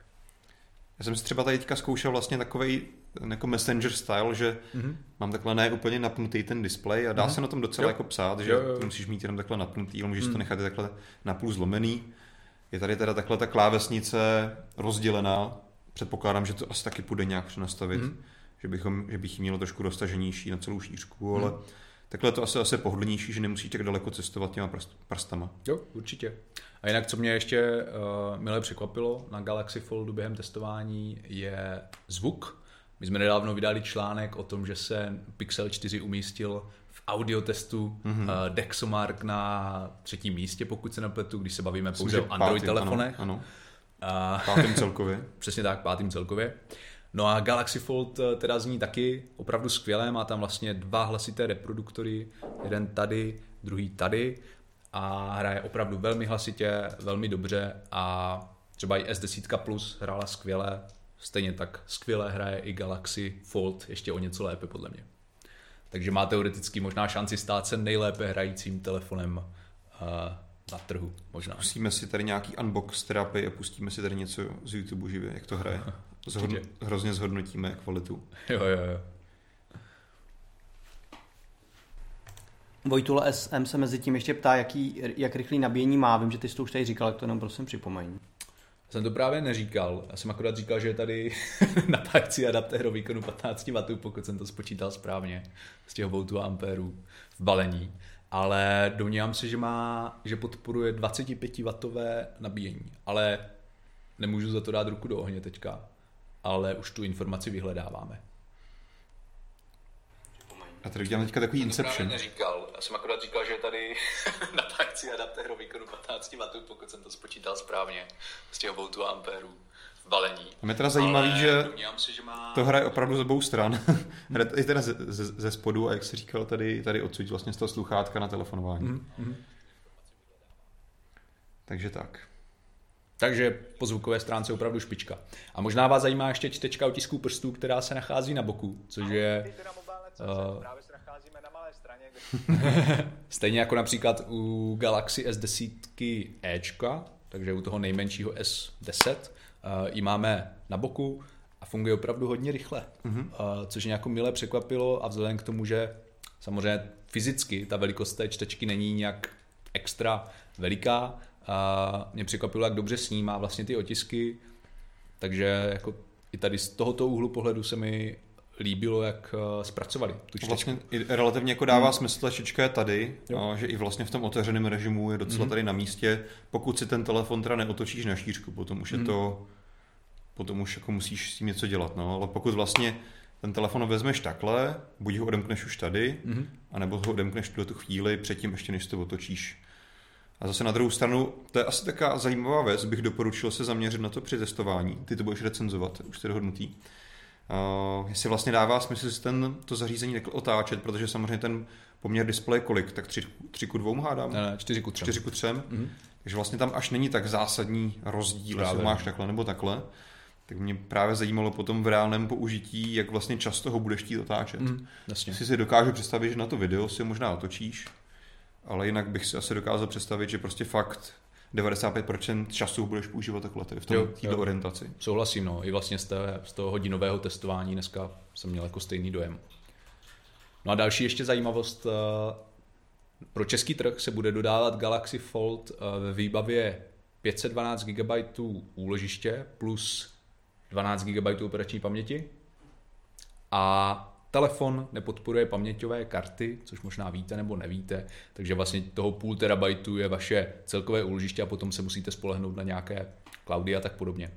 Já jsem si třeba tady teďka zkoušel vlastně takový jako messenger style, že mm-hmm. mám takhle ne úplně napnutý ten display a dá mm-hmm. se na tom docela jo. jako psát, že jo, jo. to musíš mít jenom takhle napnutý, ale můžeš mm. to nechat takhle napůl zlomený. Je tady teda takhle ta klávesnice rozdělená, předpokládám, že to asi taky půjde nějak přenastavit, mm. že, bychom, že bych ji měl trošku dostaženější na celou šířku, mm. ale takhle to asi asi pohodlnější, že nemusíš tak daleko cestovat těma prst, prstama. Jo, určitě. A jinak, co mě ještě uh, milé překvapilo na Galaxy Foldu během testování, je zvuk. My jsme nedávno vydali článek o tom, že se Pixel 4 umístil v audio testu mm-hmm. uh, Dexomark na třetím místě, pokud se nepletu, když se bavíme pouze o Android pátým, telefonech. Ano, ano. Uh, pátým celkově. Přesně tak, pátým celkově. No a Galaxy Fold eh, teda zní taky opravdu skvěle, má tam vlastně dva hlasité reproduktory, jeden tady, druhý tady a hraje opravdu velmi hlasitě, velmi dobře a třeba i S10 Plus hrála skvěle, stejně tak skvěle hraje i Galaxy Fold, ještě o něco lépe podle mě. Takže má teoreticky možná šanci stát se nejlépe hrajícím telefonem uh, na trhu, možná. Pustíme si tady nějaký unbox terapie a pustíme si tady něco z YouTube živě, jak to hraje. Zhodn- hrozně zhodnotíme kvalitu. Jo, jo, jo. Vojtula SM se mezi tím ještě ptá, jaký, jak rychlý nabíjení má. Vím, že ty jsi to už tady říkal, jak to nám prosím připomeň. Jsem to právě neříkal. Já jsem akorát říkal, že je tady napájecí adaptér výkonu 15 W, pokud jsem to spočítal správně, z těch voltů a ampérů v balení. Ale domnívám se, že má, že podporuje 25 W nabíjení. Ale nemůžu za to dát ruku do ohně teďka. Ale už tu informaci vyhledáváme. A tady udělám teďka takový Inception. To neříkal. Já jsem akorát říkal, že je tady napájecí adaptér o výkonu 15 W, pokud jsem to spočítal správně, z těch voltů a ampérů v balení. A mě teda zajímavý, že, se, že má... to hraje opravdu z obou stran. I teda ze, ze, ze spodu a jak se říkal tady, tady odsud vlastně z toho sluchátka na telefonování. Mm-hmm. Takže tak. Takže po zvukové stránce opravdu špička. A možná vás zajímá ještě čtečka otisků prstů, která se nachází na boku, což je Uh, právě se nacházíme na malé straně. Kde... Stejně jako například u Galaxy S10 Ečka, takže u toho nejmenšího S10, uh, ji máme na boku a funguje opravdu hodně rychle, mm-hmm. uh, což mě jako milé překvapilo a vzhledem k tomu, že samozřejmě fyzicky ta velikost té čtečky není nějak extra veliká, a mě překvapilo, jak dobře snímá vlastně ty otisky, takže jako i tady z tohoto úhlu pohledu se mi líbilo, jak eh, zpracovali tu čtečku. Vlastně i relativně jako dává hmm. smysl, čtečka je tady, jo. že i vlastně v tom otevřeném režimu je docela hmm. tady na místě. Pokud si ten telefon teda neotočíš na šířku, potom už je hmm. to, potom už jako musíš s tím něco dělat, no. ale pokud vlastně ten telefon vezmeš takhle, buď ho odemkneš už tady, mm-hmm. anebo ho odemkneš v tu chvíli předtím, ještě než to otočíš. A zase na druhou stranu, to je asi taková zajímavá věc, bych doporučil se zaměřit na to při testování. Ty to budeš recenzovat, už jsi dohodnutý. Uh, jestli vlastně dává smysl si ten, to zařízení takhle otáčet, protože samozřejmě ten poměr displeje kolik, tak 3, 3 ku 2 hádám? Ne, ne 4 ku 3. 4 ku 3. Mm-hmm. Takže vlastně tam až není tak zásadní rozdíl, jestli máš takhle nebo takhle. Tak mě právě zajímalo potom v reálném použití, jak vlastně často ho budeš chtít otáčet. Mm, jasně. Si si dokážu představit, že na to video si možná otočíš, ale jinak bych si asi dokázal představit, že prostě fakt 95% času budeš používat takhle v tom této orientaci. Souhlasím, no. I vlastně z, té, z toho hodinového testování dneska jsem měl jako stejný dojem. No a další ještě zajímavost. Eh, pro český trh se bude dodávat Galaxy Fold eh, ve výbavě 512 GB úložiště plus 12 GB operační paměti a telefon nepodporuje paměťové karty, což možná víte nebo nevíte, takže vlastně toho půl terabajtu je vaše celkové úložiště a potom se musíte spolehnout na nějaké cloudy a tak podobně.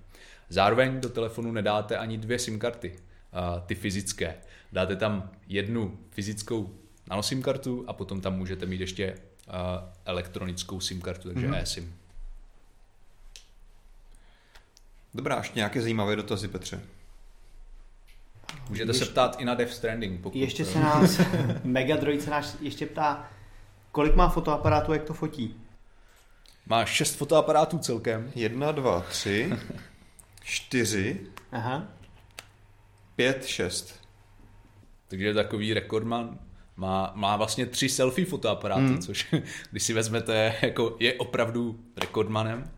Zároveň do telefonu nedáte ani dvě SIM karty, ty fyzické. Dáte tam jednu fyzickou nano SIM kartu a potom tam můžete mít ještě elektronickou SIM kartu, takže mm-hmm. eSIM. Dobrá, ještě nějaké zajímavé dotazy, Petře. Můžete ještě, se ptát i na Death Stranding. Pokud ještě se nás, Megadroid se nás ještě ptá, kolik má fotoaparátů, jak to fotí? Má šest fotoaparátů celkem. Jedna, dva, tři, čtyři, Aha. pět, šest. Takže je takový rekordman. Má, má vlastně tři selfie fotoaparáty, hmm. což když si vezmete, jako je opravdu rekordmanem.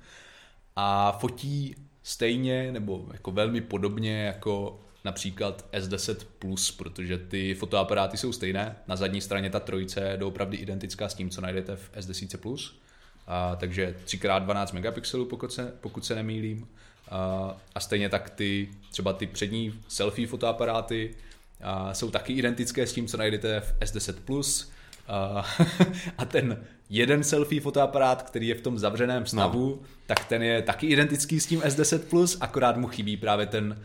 A fotí stejně nebo jako velmi podobně jako například S10 Plus, protože ty fotoaparáty jsou stejné. Na zadní straně ta trojice je doopravdy identická s tím, co najdete v S10 Plus. A, takže 3x12 megapixelů, pokud se, pokud se nemýlím. A, a stejně tak ty, třeba ty přední selfie fotoaparáty a, jsou taky identické s tím, co najdete v S10 Plus. A, a ten jeden selfie fotoaparát, který je v tom zavřeném stavu, no. tak ten je taky identický s tím S10 Plus, akorát mu chybí právě ten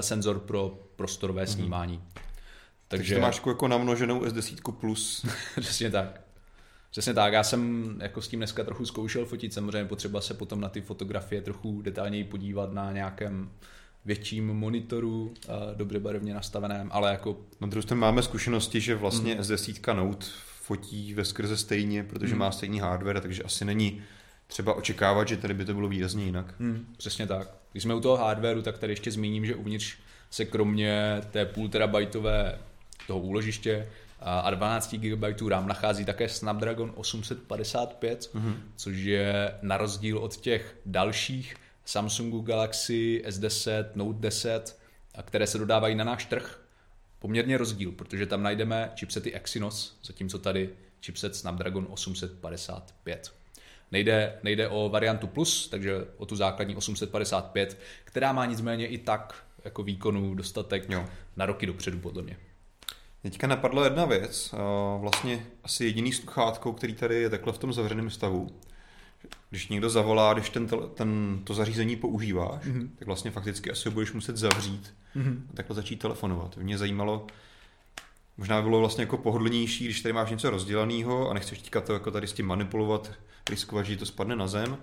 senzor pro prostorové mm-hmm. snímání. Takže, Takže to máš jako namnoženou S10 plus. Přesně tak. Přesně tak, já jsem jako s tím dneska trochu zkoušel fotit, samozřejmě potřeba se potom na ty fotografie trochu detailněji podívat na nějakém větším monitoru, dobře barevně nastaveném, ale jako... Na druhou stranu máme zkušenosti, že vlastně mm. S10 Note fotí ve skrze stejně, protože mm. má stejný hardware, takže asi není třeba očekávat, že tady by to bylo výrazně jinak. Mm, přesně tak. Když jsme u toho hardwareu, tak tady ještě zmíním, že uvnitř se kromě té půl terabajtové toho úložiště a 12 GB RAM nachází také Snapdragon 855, mm-hmm. což je na rozdíl od těch dalších Samsungu Galaxy S10, Note 10, které se dodávají na náš trh, poměrně rozdíl, protože tam najdeme chipsety Exynos, zatímco tady chipset Snapdragon 855. Nejde, nejde o variantu Plus, takže o tu základní 855, která má nicméně i tak jako výkonu dostatek jo. na roky dopředu podle mě. Teďka napadla jedna věc, vlastně asi jediný sluchátko, který tady je takhle v tom zavřeném stavu. Když někdo zavolá, když ten, ten, to zařízení používáš, mm-hmm. tak vlastně fakticky asi ho budeš muset zavřít mm-hmm. a takhle začít telefonovat. Mě zajímalo, možná by bylo vlastně jako pohodlnější, když tady máš něco rozdělaného a nechceš teďka to jako tady s tím manipulovat, riskovat, že to spadne na zem,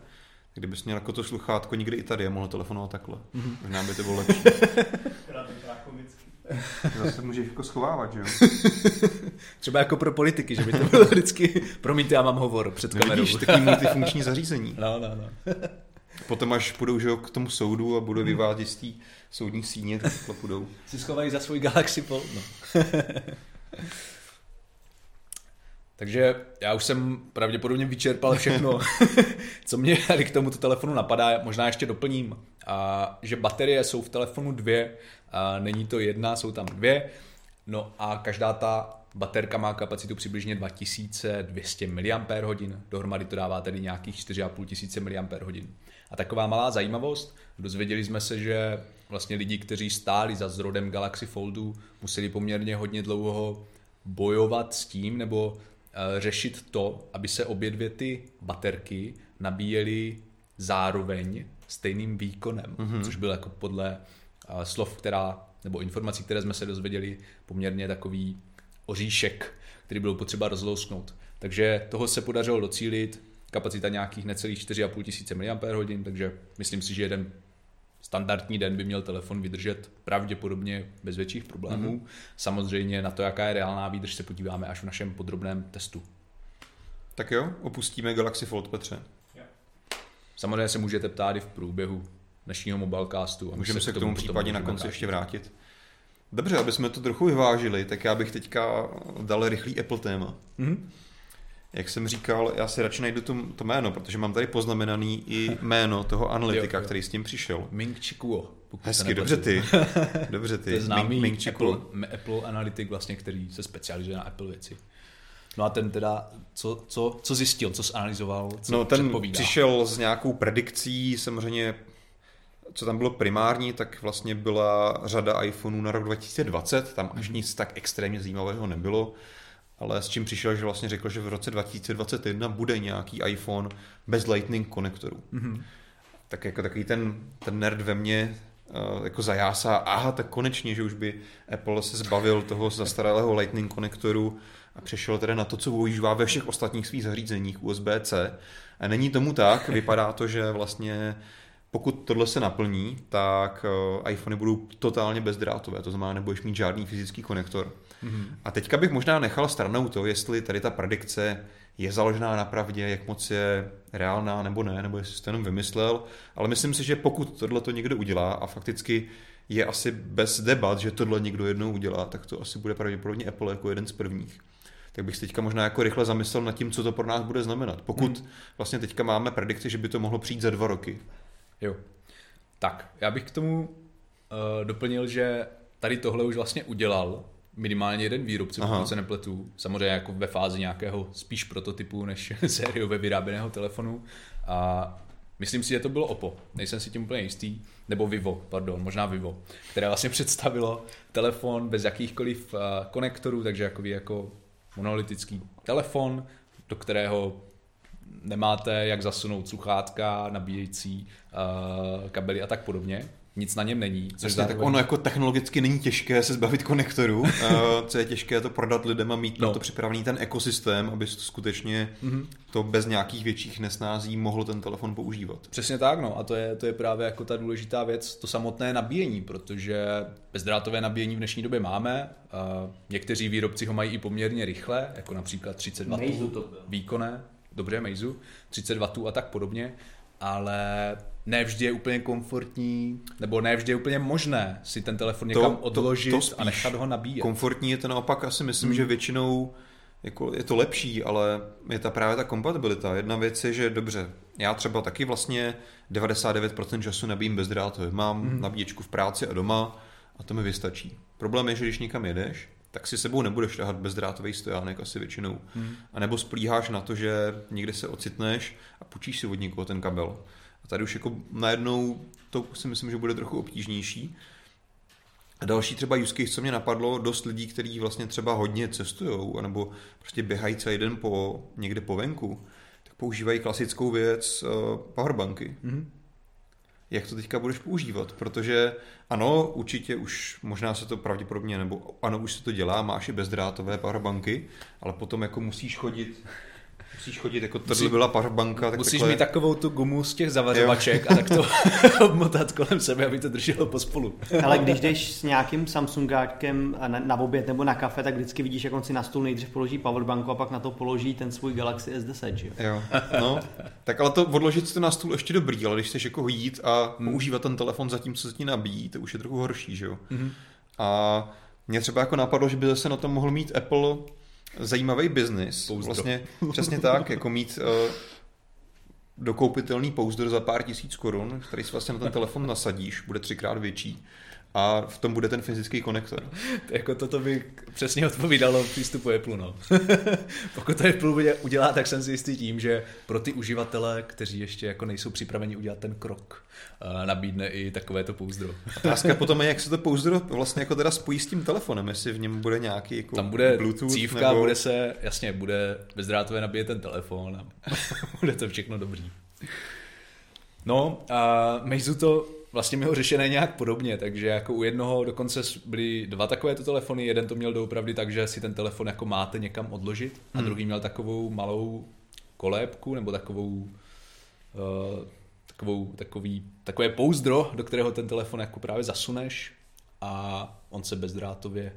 kdybys měl jako to sluchátko někdy i tady a mohl telefonovat takhle. Mm-hmm. Možná by to bylo lepší. Zase můžeš jako schovávat, že jo? Třeba jako pro politiky, že by to bylo vždycky, promiňte, já mám hovor před kamerou. Vidíš, takový multifunkční zařízení. No, no, no. Potom až půjdou že k tomu soudu a budou vyvádět z té soudní síně, tak půjdou. Si schovají za svůj Galaxy Fold, no. Takže já už jsem pravděpodobně vyčerpal všechno, co mě tady k tomuto telefonu napadá. Možná ještě doplním, a, že baterie jsou v telefonu dvě, a není to jedna, jsou tam dvě. No a každá ta baterka má kapacitu přibližně 2200 mAh, dohromady to dává tedy nějakých 4500 mAh. A taková malá zajímavost, dozvěděli jsme se, že vlastně lidi, kteří stáli za zrodem Galaxy Foldu, museli poměrně hodně dlouho bojovat s tím, nebo Eh, řešit to, aby se obě dvě ty baterky nabíjely zároveň stejným výkonem, mm-hmm. což byl jako podle uh, slov, která, nebo informací, které jsme se dozvěděli, poměrně takový oříšek, který bylo potřeba rozlousknout. Takže toho se podařilo docílit, kapacita nějakých necelých 4,5 tisíce mAh, takže myslím si, že jeden standardní den by měl telefon vydržet pravděpodobně bez větších problémů. Mm-hmm. Samozřejmě na to, jaká je reálná výdrž, se podíváme až v našem podrobném testu. Tak jo, opustíme Galaxy Fold, Petře. Samozřejmě se můžete ptát i v průběhu dnešního mobilecastu. A Můžeme se k tomu, tomu případně na konci vrátit. ještě vrátit. Dobře, aby jsme to trochu vyvážili, tak já bych teďka dal rychlý Apple téma. Mm-hmm. Jak jsem říkal, já si radši najdu to, to jméno, protože mám tady poznamenaný i jméno toho analytika, jo, jo. který s tím přišel. Ming Chi Kuo. Hezky, dobře ty. dobře ty. To je známý Ming, Ming Apple, Apple analytik, vlastně, který se specializuje na Apple věci. No a ten teda, co, co, co zjistil, co zanalizoval, co No ten předpovídá? přišel s nějakou predikcí, samozřejmě co tam bylo primární, tak vlastně byla řada iPhoneů na rok 2020, tam až nic tak extrémně zajímavého nebylo, ale s čím přišel, že vlastně řekl, že v roce 2021 bude nějaký iPhone bez Lightning konektorů. Mm-hmm. Tak jako takový ten, ten nerd ve mně uh, jako zajásá, aha, tak konečně, že už by Apple se zbavil toho zastaralého Lightning konektoru a přešel tedy na to, co používá ve všech ostatních svých zařízeních USB-C. A není tomu tak, vypadá to, že vlastně pokud tohle se naplní, tak uh, iPhony budou totálně bezdrátové, to znamená, nebudeš mít žádný fyzický konektor. Mm-hmm. A teďka bych možná nechal stranou to, jestli tady ta predikce je založená na pravdě, jak moc je reálná nebo ne, nebo jestli jsi to jenom vymyslel, ale myslím si, že pokud tohle to někdo udělá a fakticky je asi bez debat, že tohle někdo jednou udělá, tak to asi bude pravděpodobně Apple jako jeden z prvních tak bych se teďka možná jako rychle zamyslel nad tím, co to pro nás bude znamenat. Pokud hmm. vlastně teďka máme predikci, že by to mohlo přijít za dva roky. Jo. Tak, já bych k tomu uh, doplnil, že tady tohle už vlastně udělal minimálně jeden výrobce, pokud se nepletu. Samozřejmě jako ve fázi nějakého spíš prototypu než sériové vyráběného telefonu. A myslím si, že to bylo Oppo. Nejsem si tím úplně jistý. Nebo Vivo, pardon, možná Vivo, které vlastně představilo telefon bez jakýchkoliv uh, konektorů, takže jako, jako monolitický telefon, do kterého nemáte jak zasunout sluchátka, nabíjející uh, kabely a tak podobně. Nic na něm není. Což Jasně, tak ono jako technologicky není těžké se zbavit konektorů. uh, co je těžké to prodat lidem a mít no. na to připravený ten ekosystém, aby skutečně mm-hmm. to bez nějakých větších nesnází mohl ten telefon používat. Přesně tak, no. A to je, to je právě jako ta důležitá věc, to samotné nabíjení, protože bezdrátové nabíjení v dnešní době máme. Uh, někteří výrobci ho mají i poměrně rychle, jako například 30 W výkonné dobře, Meizu, 30 W a tak podobně, ale ne vždy je úplně komfortní, nebo ne vždy je úplně možné si ten telefon někam to, odložit to, to a nechat ho nabíjet. Komfortní je to naopak, asi myslím, hmm. že většinou jako je to lepší, ale je ta právě ta kompatibilita. Jedna věc je, že dobře, já třeba taky vlastně 99% času nabíjím bezdrátově. Mám hmm. nabíječku v práci a doma a to mi vystačí. Problém je, že když někam jedeš, tak si sebou nebudeš tahat bezdrátový stojánek asi většinou. Hmm. A nebo splíháš na to, že někde se ocitneš a půjčíš si od někoho ten kabel. A tady už jako najednou to si myslím, že bude trochu obtížnější. A další třeba use case, co mě napadlo, dost lidí, kteří vlastně třeba hodně cestují, nebo prostě běhají celý den po, někde po venku, tak používají klasickou věc uh, powerbanky. Mm-hmm jak to teďka budeš používat, protože ano, určitě už možná se to pravděpodobně, nebo ano, už se to dělá, máš i bezdrátové powerbanky, ale potom jako musíš chodit musíš chodit, jako tohle byla powerbanka. Tak musíš takhle... mít takovou tu gumu z těch zavařovaček a tak to obmotat kolem sebe, aby to drželo pospolu. Ale když jdeš s nějakým Samsungáčkem na, na oběd nebo na kafe, tak vždycky vidíš, jak on si na stůl nejdřív položí powerbanku a pak na to položí ten svůj Galaxy S10, že jo? Jo, no. tak ale to odložit to na stůl ještě dobrý, ale když chceš jako jít a hmm. používat ten telefon za tím, co se ti nabíjí, to už je trochu horší, že jo? Hmm. A mě třeba jako napadlo, že by zase na tom mohl mít Apple zajímavý biznis. Vlastně přesně tak, jako mít uh, dokoupitelný pouzdr za pár tisíc korun, který si vlastně na ten telefon nasadíš, bude třikrát větší a v tom bude ten fyzický konektor. To jako toto by přesně odpovídalo přístupu Apple. No. Pokud to Apple udělá, tak jsem si jistý tím, že pro ty uživatele, kteří ještě jako nejsou připraveni udělat ten krok, eh, nabídne i takovéto pouzdro. Otázka potom je, jak se to pouzdro vlastně jako teda spojí s tím telefonem, jestli v něm bude nějaký jako Tam bude Bluetooth, cívka, nebo... bude se, jasně, bude bezdrátově nabíjet ten telefon a bude to všechno dobrý. No a Meizu to vlastně měl řešené nějak podobně, takže jako u jednoho dokonce byly dva takovéto telefony, jeden to měl doopravdy tak, že si ten telefon jako máte někam odložit a hmm. druhý měl takovou malou kolébku nebo takovou uh, takovou, takový, takové pouzdro, do kterého ten telefon jako právě zasuneš a on se bezdrátově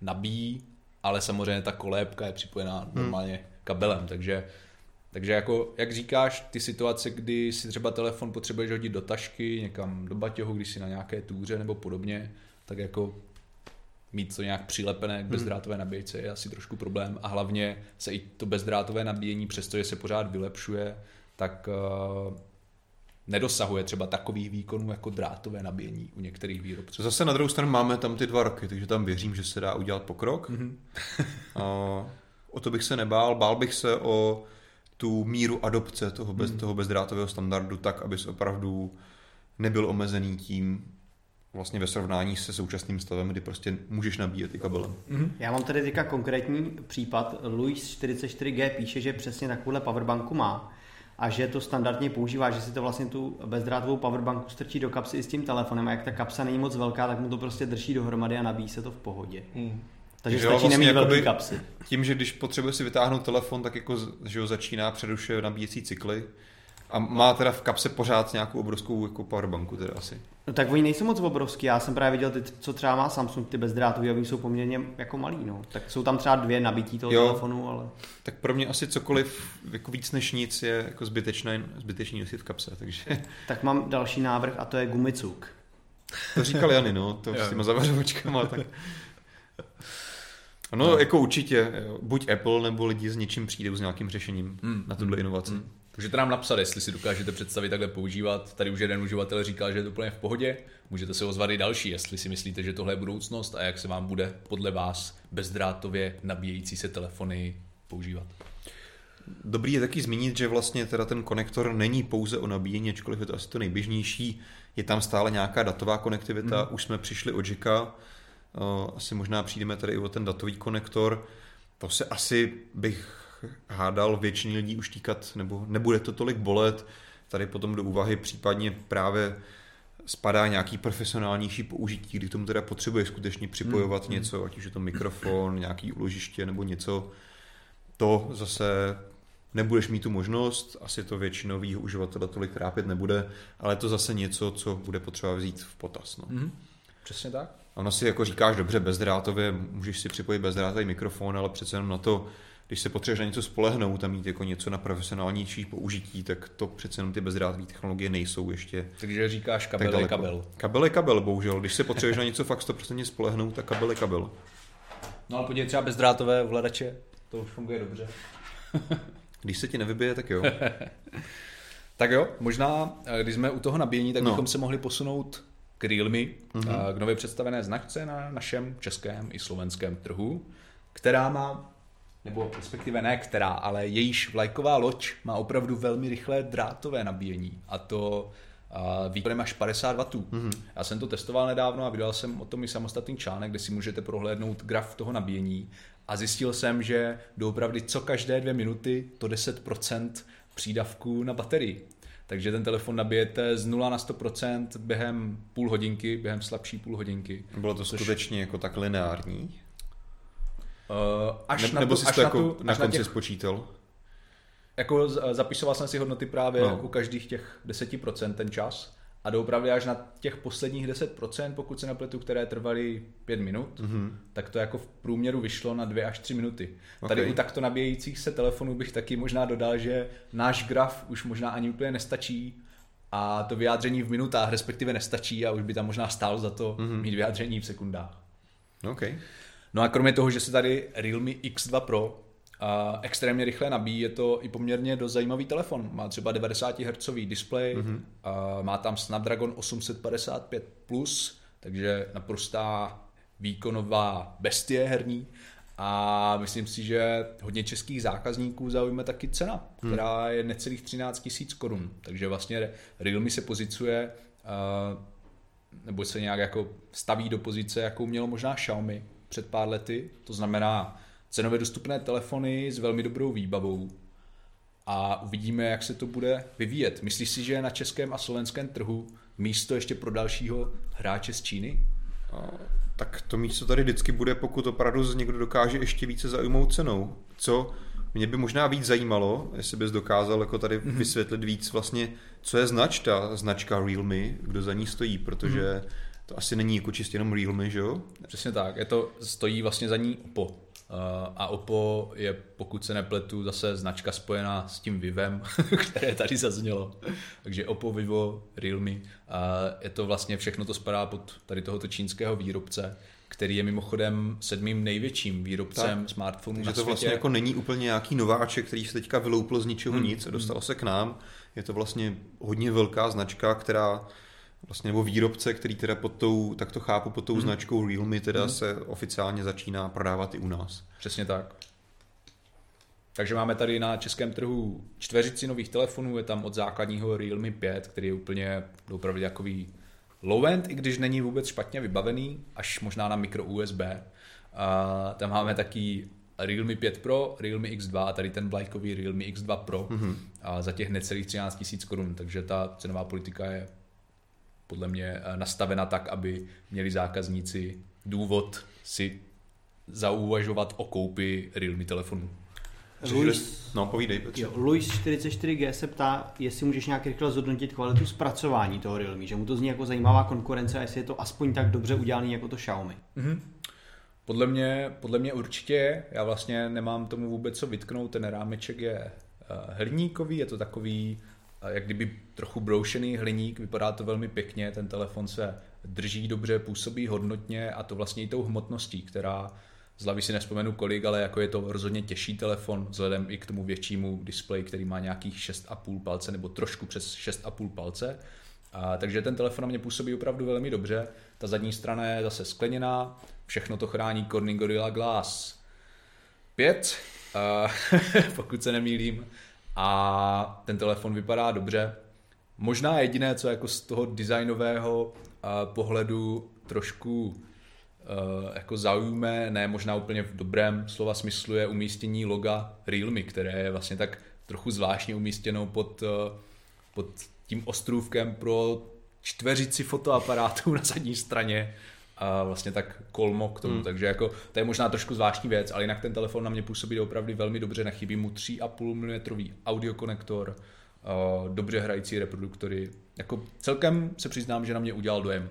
nabíjí, ale samozřejmě ta kolébka je připojená hmm. normálně kabelem, takže takže jako, jak říkáš, ty situace, kdy si třeba telefon potřebuješ hodit do tašky, někam do baťohu, když si na nějaké túře nebo podobně, tak jako mít to nějak přilepené k hmm. bezdrátové nabíječce je asi trošku problém a hlavně se i to bezdrátové nabíjení, přestože se pořád vylepšuje, tak uh, nedosahuje třeba takových výkonů jako drátové nabíjení u některých výrobců. Zase na druhou stranu máme tam ty dva roky, takže tam věřím, že se dá udělat pokrok. Mm-hmm. a, o to bych se nebál, bál bych se o tu míru adopce toho, bez, mm. toho bezdrátového standardu tak, abys opravdu nebyl omezený tím, vlastně ve srovnání se současným stavem, kdy prostě můžeš nabíjet i kabelem. Mm-hmm. Já mám tady teďka konkrétní případ. Luis 44G píše, že přesně takovouhle powerbanku má a že to standardně používá, že si to vlastně tu bezdrátovou powerbanku strčí do kapsy i s tím telefonem a jak ta kapsa není moc velká, tak mu to prostě drží dohromady a nabíjí se to v pohodě. Mm. Takže že stačí vlastně nemít velký kapsy. Tím, že když potřebuje si vytáhnout telefon, tak jako že ho začíná, přerušuje nabíjecí cykly a má teda v kapse pořád nějakou obrovskou jako powerbanku teda asi. No tak oni nejsou moc obrovský, já jsem právě viděl ty, co třeba má Samsung, ty bezdrátový, oni jsou poměrně jako malý, no. Tak jsou tam třeba dvě nabití toho jo, telefonu, ale... Tak pro mě asi cokoliv jako víc než nic je jako zbytečné, zbytečný nosit v kapse, takže... tak mám další návrh a to je gumicuk. To říkal Jany, no, to s těma zavařovačkama, tak... No, no, jako určitě, buď Apple nebo lidi s něčím přijdou s nějakým řešením mm, na tuhle mm, inovaci. Mm. Můžete nám napsat, jestli si dokážete představit takhle používat. Tady už jeden uživatel říkal, že je to úplně v pohodě. Můžete se ozvat i další, jestli si myslíte, že tohle je budoucnost a jak se vám bude podle vás bezdrátově nabíjející se telefony používat. Dobrý je taky zmínit, že vlastně teda ten konektor není pouze o nabíjení, ačkoliv je to asi to nejběžnější. Je tam stále nějaká datová konektivita, mm. už jsme přišli od Jacka, asi možná přijdeme tady i o ten datový konektor. To se asi bych hádal většině lidí už týkat, nebo nebude to tolik bolet. Tady potom do úvahy případně právě spadá nějaký profesionálnější použití, kdy tomu teda potřebuje skutečně připojovat hmm. něco, ať už je to mikrofon, nějaký uložiště nebo něco. To zase nebudeš mít tu možnost, asi to většinovýho uživatele tolik trápit nebude, ale to zase něco, co bude potřeba vzít v potaz. No. Hmm. Přesně tak. Ono si jako říkáš dobře bezdrátově, můžeš si připojit bezdrátový mikrofon, ale přece jenom na to když se potřebuješ na něco spolehnout a mít jako něco na profesionálnější použití, tak to přece jenom ty bezdrátové technologie nejsou ještě. Takže říkáš kabel je kabel. Kabel je kabel, bohužel. Když se potřebuješ na něco fakt 100% spolehnout, tak kabel je kabel. No ale podívej třeba bezdrátové ovladače, to už funguje dobře. když se ti nevybije, tak jo. tak jo, možná, eh, když jsme u toho nabíjení, tak no. bychom se mohli posunout k Realme, mm-hmm. k nově představené značce na našem českém i slovenském trhu, která má nebo respektive ne která, ale jejíž vlajková loď má opravdu velmi rychlé drátové nabíjení a to uh, výkonem až 50 W. Mm-hmm. Já jsem to testoval nedávno a vydal jsem o tom i samostatný článek, kde si můžete prohlédnout graf toho nabíjení a zjistil jsem, že doopravdy co každé dvě minuty to 10% přídavku na baterii. Takže ten telefon nabijete z 0 na 100% během půl hodinky, během slabší půl hodinky. Bylo to což... skutečně jako tak lineární? Uh, až ne, na nebo tu, jsi až to jako na, tu, na konci těch, spočítal? Jako zapisoval jsem si hodnoty právě no. u každých těch 10% ten čas a doopravdy až na těch posledních 10%, pokud se nepletu, které trvaly 5 minut, mm-hmm. tak to jako v průměru vyšlo na 2 až 3 minuty. Okay. Tady u takto nabíjejících se telefonů bych taky možná dodal, že náš graf už možná ani úplně nestačí a to vyjádření v minutách respektive nestačí a už by tam možná stálo za to mm-hmm. mít vyjádření v sekundách. Okay. No a kromě toho, že se tady Realme X2 Pro a extrémně rychle nabíjí, je to i poměrně dost zajímavý telefon. Má třeba 90 Hz displej, mm-hmm. a má tam Snapdragon 855+, plus, takže naprostá výkonová bestie herní. A myslím si, že hodně českých zákazníků zaujme taky cena, hmm. která je necelých 13 tisíc korun. Takže vlastně Realme se pozicuje, nebo se nějak jako staví do pozice, jakou mělo možná Xiaomi před pár lety, to znamená cenově dostupné telefony s velmi dobrou výbavou a uvidíme, jak se to bude vyvíjet. Myslíš si, že je na českém a slovenském trhu místo ještě pro dalšího hráče z Číny? Tak to místo tady vždycky bude, pokud opravdu někdo dokáže ještě více zaujmout cenou. Co mě by možná víc zajímalo, jestli bys dokázal jako tady mm-hmm. vysvětlit víc vlastně, co je znač ta značka Realme, kdo za ní stojí, protože mm-hmm to asi není jako čistě jenom Realme, že jo? Přesně tak, je to, stojí vlastně za ní Oppo. A Oppo je, pokud se nepletu, zase značka spojená s tím Vivem, které tady zaznělo. Takže Oppo, Vivo, Realme. A je to vlastně všechno to spadá pod tady tohoto čínského výrobce který je mimochodem sedmým největším výrobcem tak, smartphonů takže na to vlastně jako není úplně nějaký nováček, který se teďka vyloupil z ničeho hmm. nic a dostal se k nám. Je to vlastně hodně velká značka, která vlastně, nebo výrobce, který teda pod tou, tak to chápu, pod tou hmm. značkou Realme teda hmm. se oficiálně začíná prodávat i u nás. Přesně tak. Takže máme tady na českém trhu čtveřici nových telefonů, je tam od základního Realme 5, který je úplně opravdu takový low-end, i když není vůbec špatně vybavený, až možná na micro USB. A tam máme taky Realme 5 Pro, Realme X2 a tady ten vlajkový Realme X2 Pro mm-hmm. a za těch necelých 13 000 korun, takže ta cenová politika je podle mě eh, nastavena tak, aby měli zákazníci důvod si zauvažovat o koupi Realme telefonu. Luis, no, povídej, Jo, Luis 44G se ptá, jestli můžeš nějak rychle zhodnotit kvalitu zpracování toho Realme, že mu to zní jako zajímavá konkurence a jestli je to aspoň tak dobře udělaný jako to Xiaomi. Mm-hmm. Podle mě, podle mě určitě, já vlastně nemám tomu vůbec co vytknout, ten rámeček je uh, hliníkový, je to takový jak kdyby trochu broušený hliník, vypadá to velmi pěkně, ten telefon se drží dobře, působí hodnotně a to vlastně i tou hmotností, která z hlavy si nespomenu kolik, ale jako je to rozhodně těžší telefon vzhledem i k tomu většímu displeji, který má nějakých 6,5 palce nebo trošku přes 6,5 palce. A, takže ten telefon na mě působí opravdu velmi dobře. Ta zadní strana je zase skleněná, všechno to chrání Corning Gorilla Glass 5, a, pokud se nemýlím. A ten telefon vypadá dobře. Možná jediné, co jako z toho designového pohledu trošku uh, jako zaujme, ne možná úplně v dobrém slova smyslu, je umístění loga Realme, které je vlastně tak trochu zvláštně umístěno pod, uh, pod tím ostrůvkem pro čtveřici fotoaparátů na zadní straně a vlastně tak kolmo k tomu, hmm. takže jako to je možná trošku zvláštní věc, ale jinak ten telefon na mě působí opravdu velmi dobře, nechybí mu 3,5 mm audiokonektor, uh, dobře hrající reproduktory, jako celkem se přiznám, že na mě udělal dojem.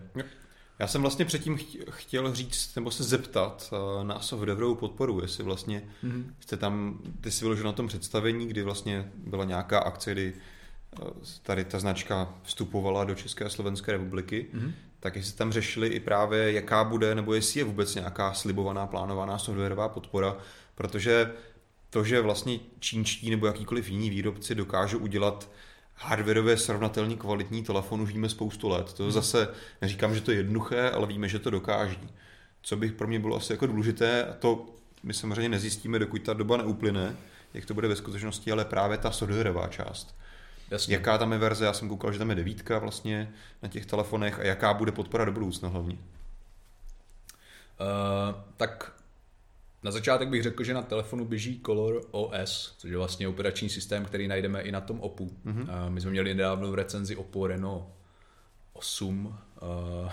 Já jsem vlastně předtím chtěl říct, nebo se zeptat eh, na softwarovou podporu, jestli vlastně mm-hmm. jste tam, ty jsi vyložil na tom představení, kdy vlastně byla nějaká akce, kdy eh, tady ta značka vstupovala do České a Slovenské republiky, mm-hmm. Tak jestli tam řešili i právě, jaká bude, nebo jestli je vůbec nějaká slibovaná, plánovaná softwarová podpora, protože to, že vlastně čínští nebo jakýkoliv jiní výrobci dokážou udělat hardwareově srovnatelně kvalitní telefon už víme spoustu let. To hmm. zase neříkám, že to je jednoduché, ale víme, že to dokáží. Co bych pro mě bylo asi jako důležité, a to my samozřejmě nezjistíme, dokud ta doba neuplyne, jak to bude ve skutečnosti, ale právě ta softwarová část. Jasně. Jaká tam je verze, já jsem koukal, že tam je devítka vlastně na těch telefonech a jaká bude podpora do budoucna hlavně. Uh, tak na začátek bych řekl, že na telefonu běží Color OS, což je vlastně operační systém, který najdeme i na tom Oppu. Mm-hmm. My jsme měli nedávno v recenzi Oppo Reno 8.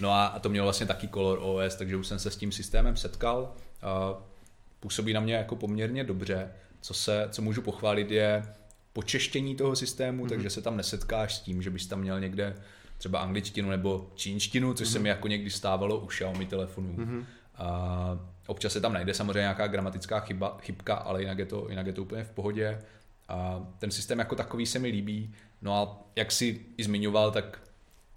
no a to mělo vlastně taky Color OS, takže už jsem se s tím systémem setkal. Působí na mě jako poměrně dobře. Co, se, co můžu pochválit je počeštění toho systému, mm-hmm. takže se tam nesetkáš s tím, že bys tam měl někde třeba angličtinu nebo čínštinu, což mm-hmm. se mi jako někdy stávalo u Xiaomi telefonů. Mm-hmm. A občas se tam najde samozřejmě nějaká gramatická chyba, chybka, ale jinak je, to, jinak je to úplně v pohodě. A ten systém jako takový se mi líbí. No a jak si i zmiňoval, tak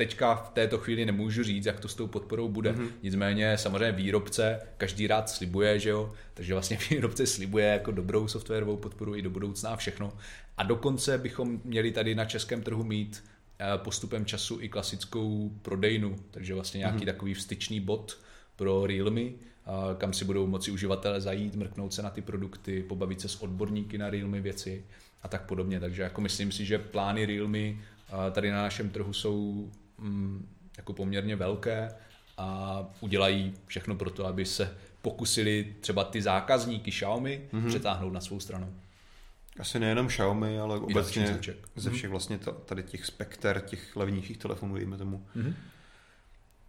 teďka v této chvíli nemůžu říct, jak to s tou podporou bude. Mm-hmm. Nicméně samozřejmě výrobce každý rád slibuje, že jo, takže vlastně výrobce slibuje jako dobrou softwarovou podporu i do budoucna a všechno. A dokonce bychom měli tady na českém trhu mít eh, postupem času i klasickou prodejnu, takže vlastně nějaký mm-hmm. takový vstyčný bod pro Realme, kam si budou moci uživatelé zajít, mrknout se na ty produkty, pobavit se s odborníky na Realme věci a tak podobně. Takže jako myslím si, že plány Realme tady na našem trhu jsou mm, jako poměrně velké a udělají všechno pro to, aby se pokusili třeba ty zákazníky Xiaomi mm-hmm. přetáhnout na svou stranu. Asi nejenom Xiaomi, ale obecně ze mhm. všech vlastně tady těch spekter, těch levnějších telefonů, dejme tomu. Mm-hmm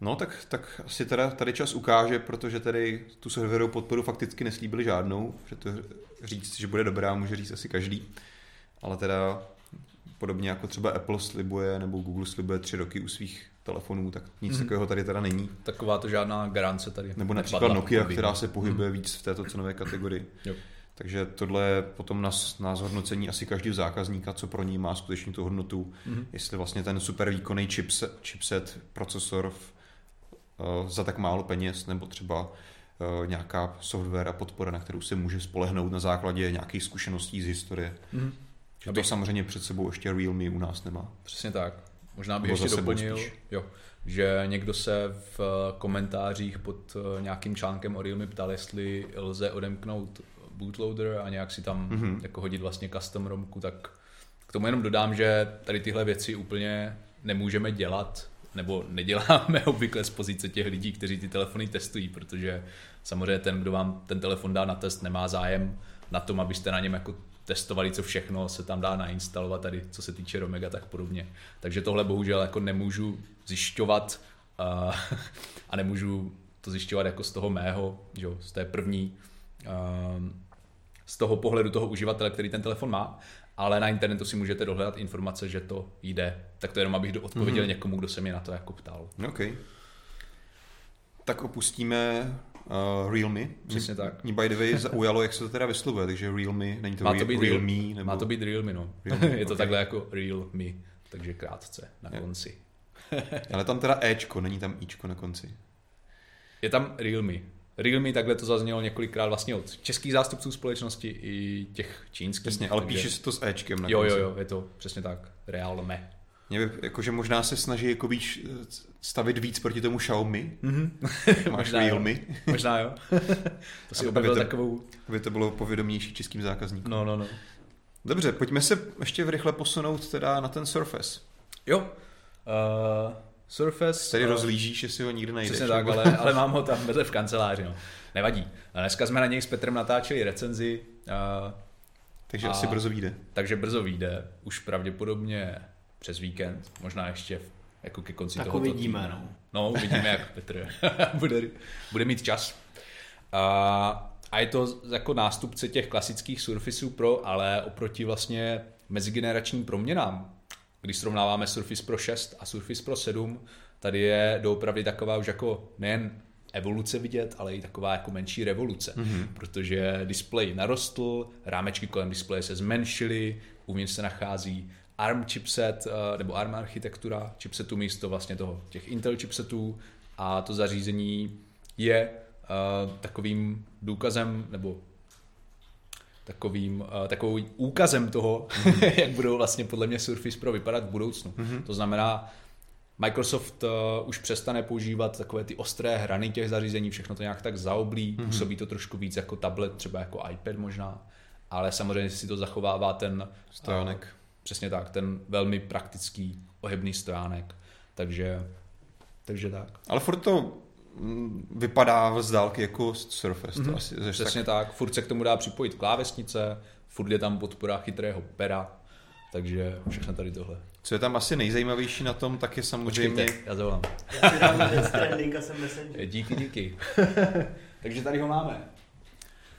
No, tak, tak asi teda tady čas ukáže, protože tady tu serverovou podporu fakticky neslíbili žádnou, že to říct, že bude dobrá, může říct asi každý. Ale teda podobně jako třeba Apple slibuje nebo Google slibuje tři roky u svých telefonů, tak nic mm-hmm. takového tady teda není. Taková to žádná garance tady. Nebo například Nokia, která se pohybuje mm. víc v této cenové kategorii. Jo. Takže tohle je potom na nás hodnocení asi každý zákazníka, co pro ní má skutečně tu hodnotu. Mm-hmm. Jestli vlastně ten super výkonný chipset, chipset procesor v, uh, za tak málo peněz, nebo třeba uh, nějaká software a podpora, na kterou se může spolehnout na základě nějakých zkušeností z historie. Mm-hmm. Že to samozřejmě před sebou ještě Realme u nás nemá. Přesně tak. Možná bych ještě doplnil, jo, že někdo se v komentářích pod eh, nějakým článkem o Realme ptal, jestli lze odemknout bootloader a nějak si tam mm-hmm. jako hodit vlastně custom romku, tak k tomu jenom dodám, že tady tyhle věci úplně nemůžeme dělat, nebo neděláme obvykle z pozice těch lidí, kteří ty telefony testují, protože samozřejmě ten, kdo vám ten telefon dá na test, nemá zájem na tom, abyste na něm jako testovali, co všechno se tam dá nainstalovat tady, co se týče Romega, tak podobně. Takže tohle bohužel jako nemůžu zjišťovat a, a nemůžu to zjišťovat jako z toho mého, že, z té první, z toho pohledu toho uživatele, který ten telefon má, ale na internetu si můžete dohledat informace, že to jde. Tak to jenom, abych odpověděl mm-hmm. někomu, kdo se mě na to jako ptal. OK. Tak opustíme uh, Realme. Přesně tak. Mě by the way zaujalo, jak se to teda vyslovuje, takže Realme, není to, má to být Realme? Nebo... Má to být Realme, no. Realme, je to okay. takhle jako Realme, takže krátce na je. konci. Ale tam teda Ečko, není tam Ičko na konci. Je tam Realme. Realme takhle to zaznělo několikrát vlastně od českých zástupců společnosti i těch čínských. Přesně, ale takže... píše se to s Ečkem na Jo, konci. jo, jo, je to přesně tak. Realme. Mě by, jakože možná se snaží jako víc, stavit víc proti tomu Xiaomi. Mm-hmm. Máš možná Realme. Jo. Možná jo. to si objevil takovou... Aby to bylo povědomější českým zákazníkům. No, no, no. Dobře, pojďme se ještě v rychle posunout teda na ten Surface. Jo. Uh, Surface... Tady uh, rozlížíš, jestli ho nikdy najdeš. Přesně tak, ale, ale mám ho tam vedle v kanceláři. No. Nevadí. A dneska jsme na něj s Petrem natáčeli recenzi. Uh, takže a, asi brzo vyjde. Takže brzo vyjde. Už pravděpodobně přes víkend, možná ještě jako ke konci tak toho. uvidíme, týdne. no. No, uvidíme, jak Petr bude, bude mít čas. A, a je to jako nástupce těch klasických Surfaceů Pro, ale oproti vlastně mezigeneračním proměnám, když srovnáváme Surface Pro 6 a Surface Pro 7, tady je doopravdy taková už jako nejen evoluce vidět, ale i taková jako menší revoluce, mm-hmm. protože displej narostl, rámečky kolem displeje se zmenšily, uvnitř se nachází ARM chipset, eh, nebo ARM architektura chipsetu místo vlastně toho, těch Intel chipsetů a to zařízení je uh, takovým důkazem nebo takovým, uh, takovým úkazem toho, mm-hmm. jak budou vlastně podle mě Surface Pro vypadat v budoucnu. Mm-hmm. To znamená, Microsoft uh, už přestane používat takové ty ostré hrany těch zařízení, všechno to nějak tak zaoblí, mm-hmm. působí to trošku víc jako tablet, třeba jako iPad možná, ale samozřejmě si to zachovává ten stojánek. Přesně tak, ten velmi praktický ohebný stránek. Takže, takže tak. Ale furt to mm, vypadá z dálky jako Surface. Mm-hmm. To mhm. asi, Přesně tak. tak. Furt se k tomu dá připojit klávesnice, furt je tam podpora chytrého pera, takže všechno tady tohle. Co je tam asi nejzajímavější na tom, tak je samozřejmě... Počkejte, já zavolám. Já si Díky, díky. takže tady ho máme.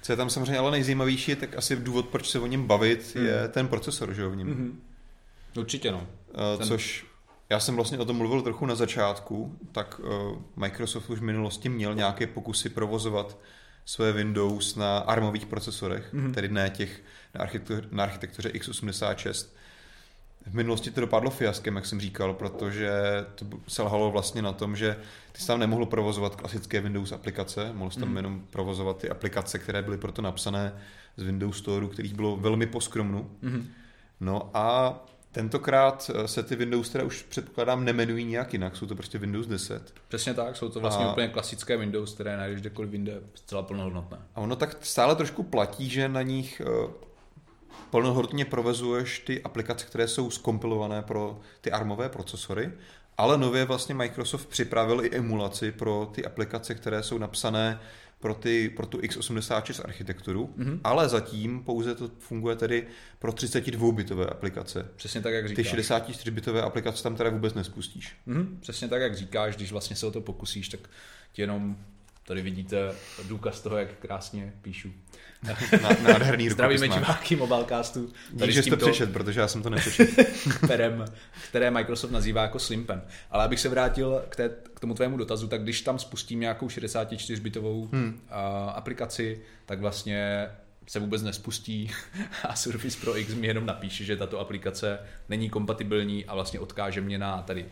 Co je tam samozřejmě ale nejzajímavější, tak asi důvod, proč se o něm bavit, mm. je ten procesor, že jo, v něm. Mm-hmm. Určitě no. Uh, ten... Což já jsem vlastně o tom mluvil trochu na začátku, tak uh, Microsoft už v minulosti měl nějaké pokusy provozovat své Windows na armových procesorech, mm-hmm. tedy ne těch na, architektuře, na architektuře x86, v minulosti to dopadlo fiaskem, jak jsem říkal, protože to selhalo vlastně na tom, že ty jsi tam nemohl provozovat klasické Windows aplikace, mohl jsi tam mm. jenom provozovat ty aplikace, které byly proto napsané z Windows Store, kterých bylo velmi poskromnu. Mm. No a tentokrát se ty Windows teda už předpokládám nemenují nějak jinak, jsou to prostě Windows 10. Přesně tak, jsou to vlastně a... úplně klasické Windows, které najdeš kdekoliv jinde, zcela plnohodnotné. A ono tak stále trošku platí, že na nich eh, plnohodnotně provozuješ ty aplikace, které jsou skompilované pro ty ARMové procesory, ale nově vlastně Microsoft připravil i emulaci pro ty aplikace, které jsou napsané pro, ty, pro tu x86 architekturu, mm-hmm. ale zatím pouze to funguje tedy pro 32-bitové aplikace. Přesně tak, jak říkáš. Ty 64-bitové aplikace tam teda vůbec nespustíš. Mm-hmm. Přesně tak, jak říkáš, když vlastně se o to pokusíš, tak ti jenom Tady vidíte důkaz toho, jak krásně píšu. Nádherný Zdravíme diváky Mobilecastu. Tady že jste přečet, protože já jsem to nepřečet. kterém, které Microsoft nazývá jako Slimpen. Ale abych se vrátil k, té, k tomu tvému dotazu, tak když tam spustím nějakou 64-bitovou hmm. a, aplikaci, tak vlastně se vůbec nespustí a Surface Pro X mi jenom napíše, že tato aplikace není kompatibilní a vlastně odkáže mě na tady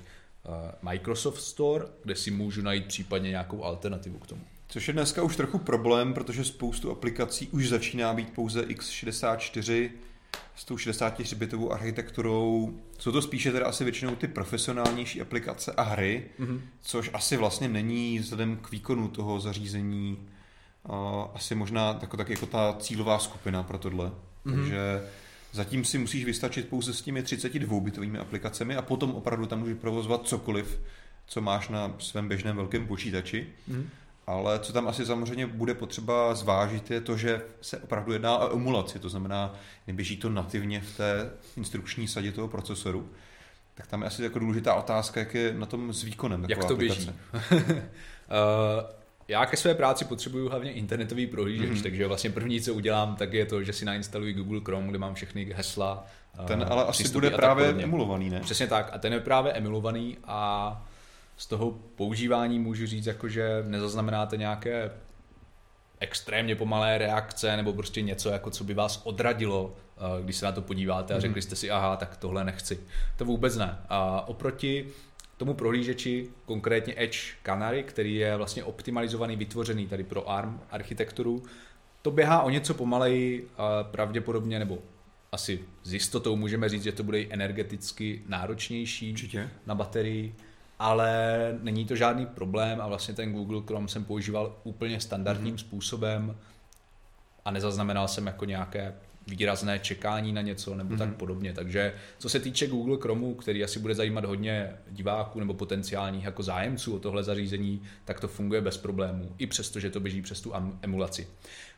Microsoft Store, kde si můžu najít případně nějakou alternativu k tomu. Což je dneska už trochu problém, protože spoustu aplikací už začíná být pouze x64 s tou 64-bitovou architekturou. Jsou to spíše teda asi většinou ty profesionálnější aplikace a hry, mm-hmm. což asi vlastně není vzhledem k výkonu toho zařízení uh, asi možná tak, tak jako ta cílová skupina pro tohle. Mm-hmm. Takže zatím si musíš vystačit pouze s těmi 32-bitovými aplikacemi a potom opravdu tam můžeš provozovat cokoliv, co máš na svém běžném velkém počítači. Mm-hmm. Ale co tam asi samozřejmě bude potřeba zvážit, je to, že se opravdu jedná o emulaci, to znamená, neběží to nativně v té instrukční sadě toho procesoru. Tak tam je asi jako důležitá otázka, jak je na tom s výkonem. Jak to aplikace. běží? uh, já ke své práci potřebuju hlavně internetový prohlížeč, mm-hmm. takže vlastně první, co udělám, tak je to, že si nainstaluji Google Chrome, kde mám všechny hesla. Ten ale asi bude právě emulovaný, ne? Přesně tak. A ten je právě emulovaný a z toho používání můžu říct, jako že nezaznamenáte nějaké extrémně pomalé reakce nebo prostě něco, jako co by vás odradilo, eh, když se na to podíváte a mhm. řekli jste si, aha, tak tohle nechci. To vůbec ne. A oproti tomu prohlížeči, konkrétně Edge Canary, který je vlastně optimalizovaný, vytvořený tady pro ARM architekturu, to běhá o něco pomaleji, pravděpodobně, nebo asi s jistotou můžeme říct, že to bude energeticky náročnější Určitě. na baterii ale není to žádný problém a vlastně ten Google Chrome jsem používal úplně standardním mm-hmm. způsobem a nezaznamenal jsem jako nějaké výrazné čekání na něco nebo mm-hmm. tak mhm. podobně. Takže co se týče Google Chromeu, který asi bude zajímat hodně diváků nebo potenciálních jako zájemců o tohle zařízení, tak to funguje bez problémů, i přesto, že to běží přes tu emulaci.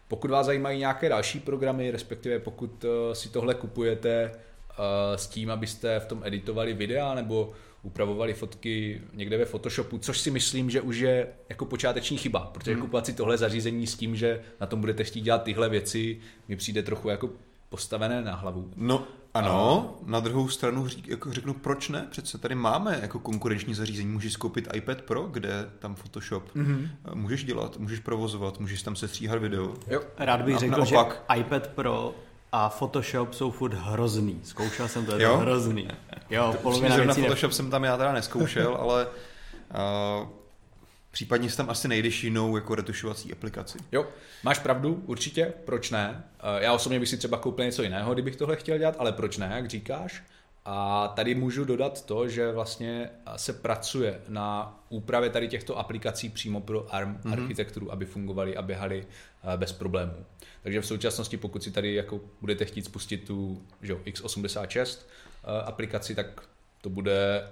Pokud vás zajímají nějaké další programy, respektive pokud eh, si tohle kupujete eh, s tím, abyste v tom editovali videa nebo upravovali fotky někde ve Photoshopu, což si myslím, že už je jako počáteční chyba, protože hmm. kupovat si tohle zařízení s tím, že na tom budete chtít dělat tyhle věci, mi přijde trochu jako postavené na hlavu. No, ano, a... na druhou stranu jako řeknu, proč ne? Přece tady máme jako konkurenční zařízení. Můžeš koupit iPad Pro, kde tam Photoshop mm-hmm. můžeš dělat, můžeš provozovat, můžeš tam sestříhat video. Jo. Rád bych řekl, naopak. že iPad Pro a Photoshop jsou furt hrozný. Zkoušel jsem to, je to hrozný. Jo, polovina věcí... Photoshop ne... jsem tam já teda neskoušel, ale uh, případně tam asi nejdeš jinou jako retušovací aplikaci. Jo, máš pravdu, určitě, proč ne? Uh, já osobně bych si třeba koupil něco jiného, kdybych tohle chtěl dělat, ale proč ne, jak říkáš? A tady můžu dodat to, že vlastně se pracuje na úpravě tady těchto aplikací přímo pro ARM mm-hmm. architekturu, aby fungovaly a běhaly bez problémů. Takže v současnosti, pokud si tady jako budete chtít spustit tu že, x86 aplikaci, tak to bude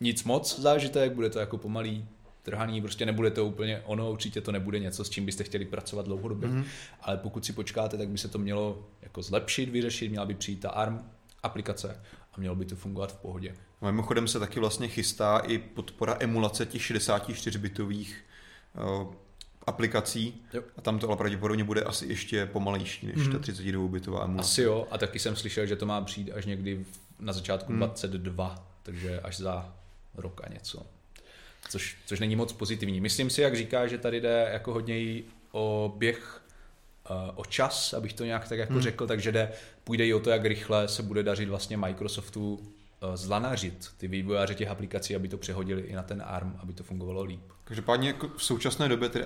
nic moc zážitek, bude to jako pomalý trhaný, prostě nebude to úplně ono, určitě to nebude něco, s čím byste chtěli pracovat dlouhodobě, mm-hmm. ale pokud si počkáte, tak by se to mělo jako zlepšit, vyřešit, měla by přijít ta ARM aplikace a mělo by to fungovat v pohodě. Mimochodem se taky vlastně chystá i podpora emulace těch 64-bitových uh, aplikací jo. a tam to ale pravděpodobně bude asi ještě pomalejší než hmm. ta 32-bitová emulace. Asi jo, a taky jsem slyšel, že to má přijít až někdy na začátku hmm. 22, takže až za rok a něco. Což, což není moc pozitivní. Myslím si, jak říká, že tady jde jako hodně o běh eh, o čas, abych to nějak tak jako hmm. řekl, takže jde, půjde i o to, jak rychle se bude dařit vlastně Microsoftu Eh, zlanařit ty vývojáře těch aplikací, aby to přehodili i na ten ARM, aby to fungovalo líp. Každopádně jako v současné době, tedy,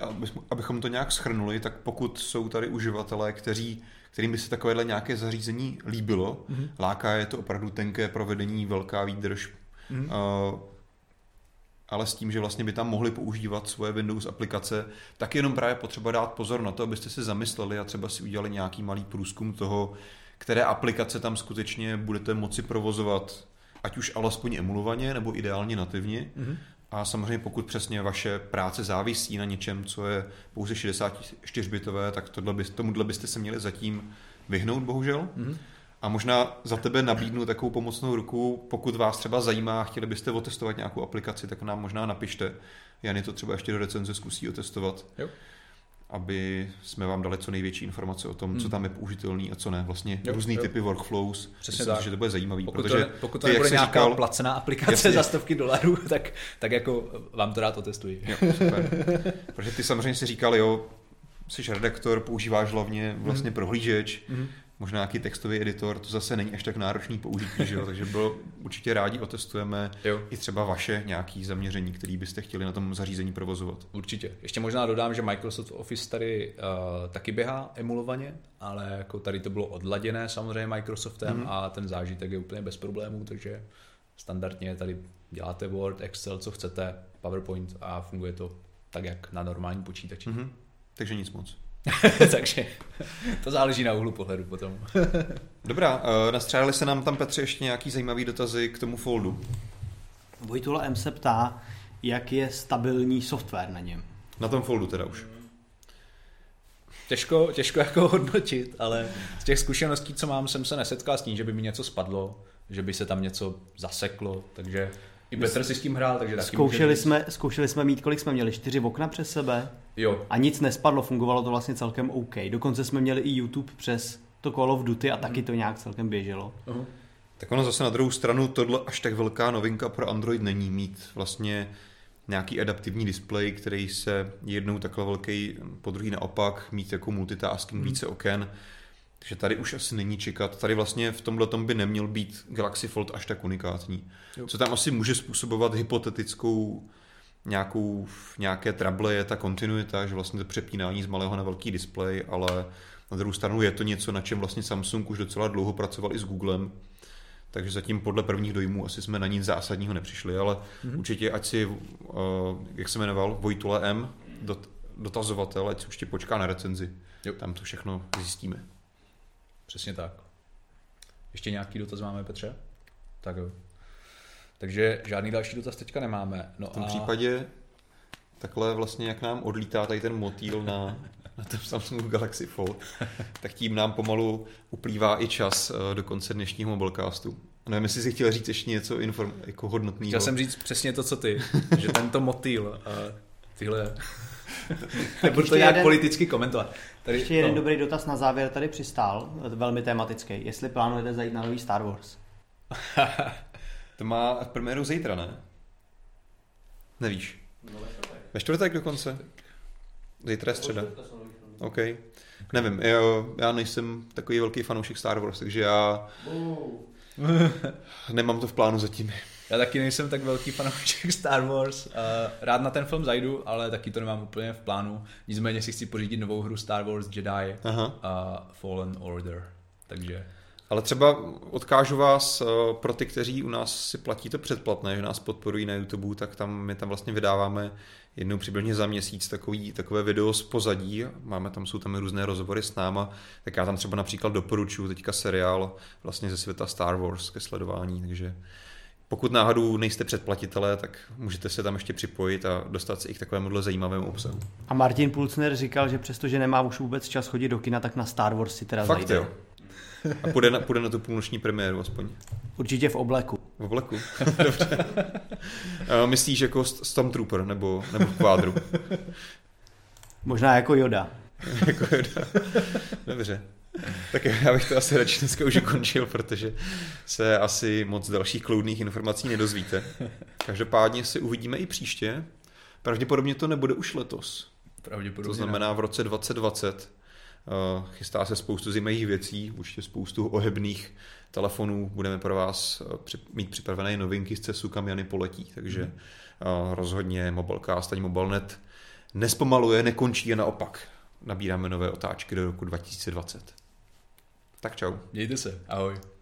abychom to nějak schrnuli, tak pokud jsou tady uživatelé, kteří, kterým by se takovéhle nějaké zařízení líbilo, mm-hmm. láká je to opravdu tenké provedení, velká výdrž, mm-hmm. uh, ale s tím, že vlastně by tam mohli používat svoje Windows aplikace, tak jenom právě potřeba dát pozor na to, abyste si zamysleli a třeba si udělali nějaký malý průzkum toho, které aplikace tam skutečně budete moci provozovat ať už alespoň emulovaně nebo ideálně nativně. Mm-hmm. A samozřejmě pokud přesně vaše práce závisí na něčem, co je pouze 64-bitové, tak tohle by, tomuhle byste se měli zatím vyhnout, bohužel. Mm-hmm. A možná za tebe nabídnu takovou pomocnou ruku, pokud vás třeba zajímá, chtěli byste otestovat nějakou aplikaci, tak nám možná napište. Jany to třeba ještě do recenze zkusí otestovat. Jo aby jsme vám dali co největší informace o tom, hmm. co tam je použitelný a co ne. Vlastně jo, různý jo. typy workflows. Přesně Myslím, tak. že to bude zajímavý. Pokud protože to, pokud to ty, nebude nějaká říkal, placená aplikace jasně. za stovky dolarů, tak, tak jako vám to rád otestuji. Jo, super. protože ty samozřejmě si říkal, jo, jsi redaktor, používáš hlavně vlastně hmm. prohlížeč, hmm možná nějaký textový editor, to zase není až tak náročný použití, že jo? takže bylo určitě rádi otestujeme jo. i třeba vaše nějaký zaměření, který byste chtěli na tom zařízení provozovat. Určitě. Ještě možná dodám, že Microsoft Office tady uh, taky běhá emulovaně, ale jako tady to bylo odladěné samozřejmě Microsoftem mm. a ten zážitek je úplně bez problémů, takže standardně tady děláte Word, Excel, co chcete, PowerPoint a funguje to tak, jak na normální počítači. Mm-hmm. Takže nic moc. Takže to záleží na úhlu pohledu potom. Dobrá, uh, nastřádali se nám tam, Petře, ještě nějaký zajímavý dotazy k tomu foldu. Vojtula M se ptá, jak je stabilní software na něm. Na tom foldu teda už. Těžko, těžko jako hodnotit, ale z těch zkušeností, co mám, jsem se nesetkal s tím, že by mi něco spadlo, že by se tam něco zaseklo, takže i Petr si s tím hrál, takže taky zkoušeli jsme, zkoušeli jsme mít, kolik jsme měli, čtyři okna přes sebe jo. a nic nespadlo, fungovalo to vlastně celkem OK. Dokonce jsme měli i YouTube přes to Call of Duty a taky to nějak celkem běželo. Uh-huh. Tak ono zase na druhou stranu tohle až tak velká novinka pro Android není mít vlastně nějaký adaptivní displej, který se jednou takhle velký, po druhý naopak, mít jako multitasking, hmm. více oken. Takže tady už asi není čekat. Tady vlastně v tomhle tom by neměl být Galaxy Fold až tak unikátní. Jo. Co tam asi může způsobovat hypotetickou nějakou, nějaké trable je ta kontinuita, že vlastně to přepínání z malého na velký displej, ale na druhou stranu je to něco, na čem vlastně Samsung už docela dlouho pracoval i s Googlem, takže zatím podle prvních dojmů asi jsme na nic zásadního nepřišli, ale mm-hmm. určitě ať si, uh, jak se jmenoval, Vojtule M, dot, dotazovatel, ať si už ti počká na recenzi. Jo. Tam to všechno zjistíme. Přesně tak. Ještě nějaký dotaz máme, Petře? Tak jo. Takže žádný další dotaz teďka nemáme. No v tom a... případě takhle vlastně, jak nám odlítá tady ten motýl na, na tom Samsung Galaxy Fold, tak tím nám pomalu uplývá i čas eh, do konce dnešního mobilecastu. Nevím, jestli si chtěl říct ještě něco inform, jako hodnotného. Chtěl jsem říct přesně to, co ty, že tento motýl a tyhle Nebudu to nějak jeden, politicky komentovat. Tady, ještě jeden no. dobrý dotaz na závěr tady přistál, velmi tematický. Jestli plánujete zajít na nový Star Wars? To má premiéru zítra, ne? Nevíš. No, ve čtvrtek dokonce? Zítra je středa. OK. Nevím, jo, já nejsem takový velký fanoušek Star Wars, takže já nemám to v plánu zatím. Já taky nejsem tak velký fanoušek Star Wars. Uh, rád na ten film zajdu, ale taky to nemám úplně v plánu. Nicméně si chci pořídit novou hru Star Wars Jedi Aha. a Fallen Order. Takže ale třeba odkážu vás uh, pro ty, kteří u nás si platí to předplatné, že nás podporují na YouTube, tak tam my tam vlastně vydáváme jednou přibližně za měsíc takový, takové video z pozadí. Máme tam, jsou tam různé rozhovory s náma, tak já tam třeba například doporučuji teďka seriál vlastně ze světa Star Wars ke sledování, takže pokud náhodou nejste předplatitelé, tak můžete se tam ještě připojit a dostat se i k takovému zajímavému obsahu. A Martin Pulcner říkal, že přestože nemá už vůbec čas chodit do kina, tak na Star Wars si teda Fakt zajde. Jo. A půjde na, půjde na tu půlnoční premiéru aspoň. Určitě v obleku. V obleku? Dobře. Myslíš jako Stormtrooper nebo, nebo v kvádru? Možná jako Yoda. jako Yoda. Dobře. Tak já bych to asi radši dneska už ukončil, protože se asi moc dalších kloudných informací nedozvíte. Každopádně si uvidíme i příště. Pravděpodobně to nebude už letos. Pravděpodobně to znamená v roce 2020. Eh, chystá se spoustu zajímavých věcí, určitě spoustu ohebných telefonů. Budeme pro vás eh, mít připravené novinky z CESu, kam Jany poletí, takže mm. rozhodně Mobilecast ani MobileNet nespomaluje, nekončí a naopak nabíráme nové otáčky do roku 2020. Tak čau. Mějte se. Ahoj.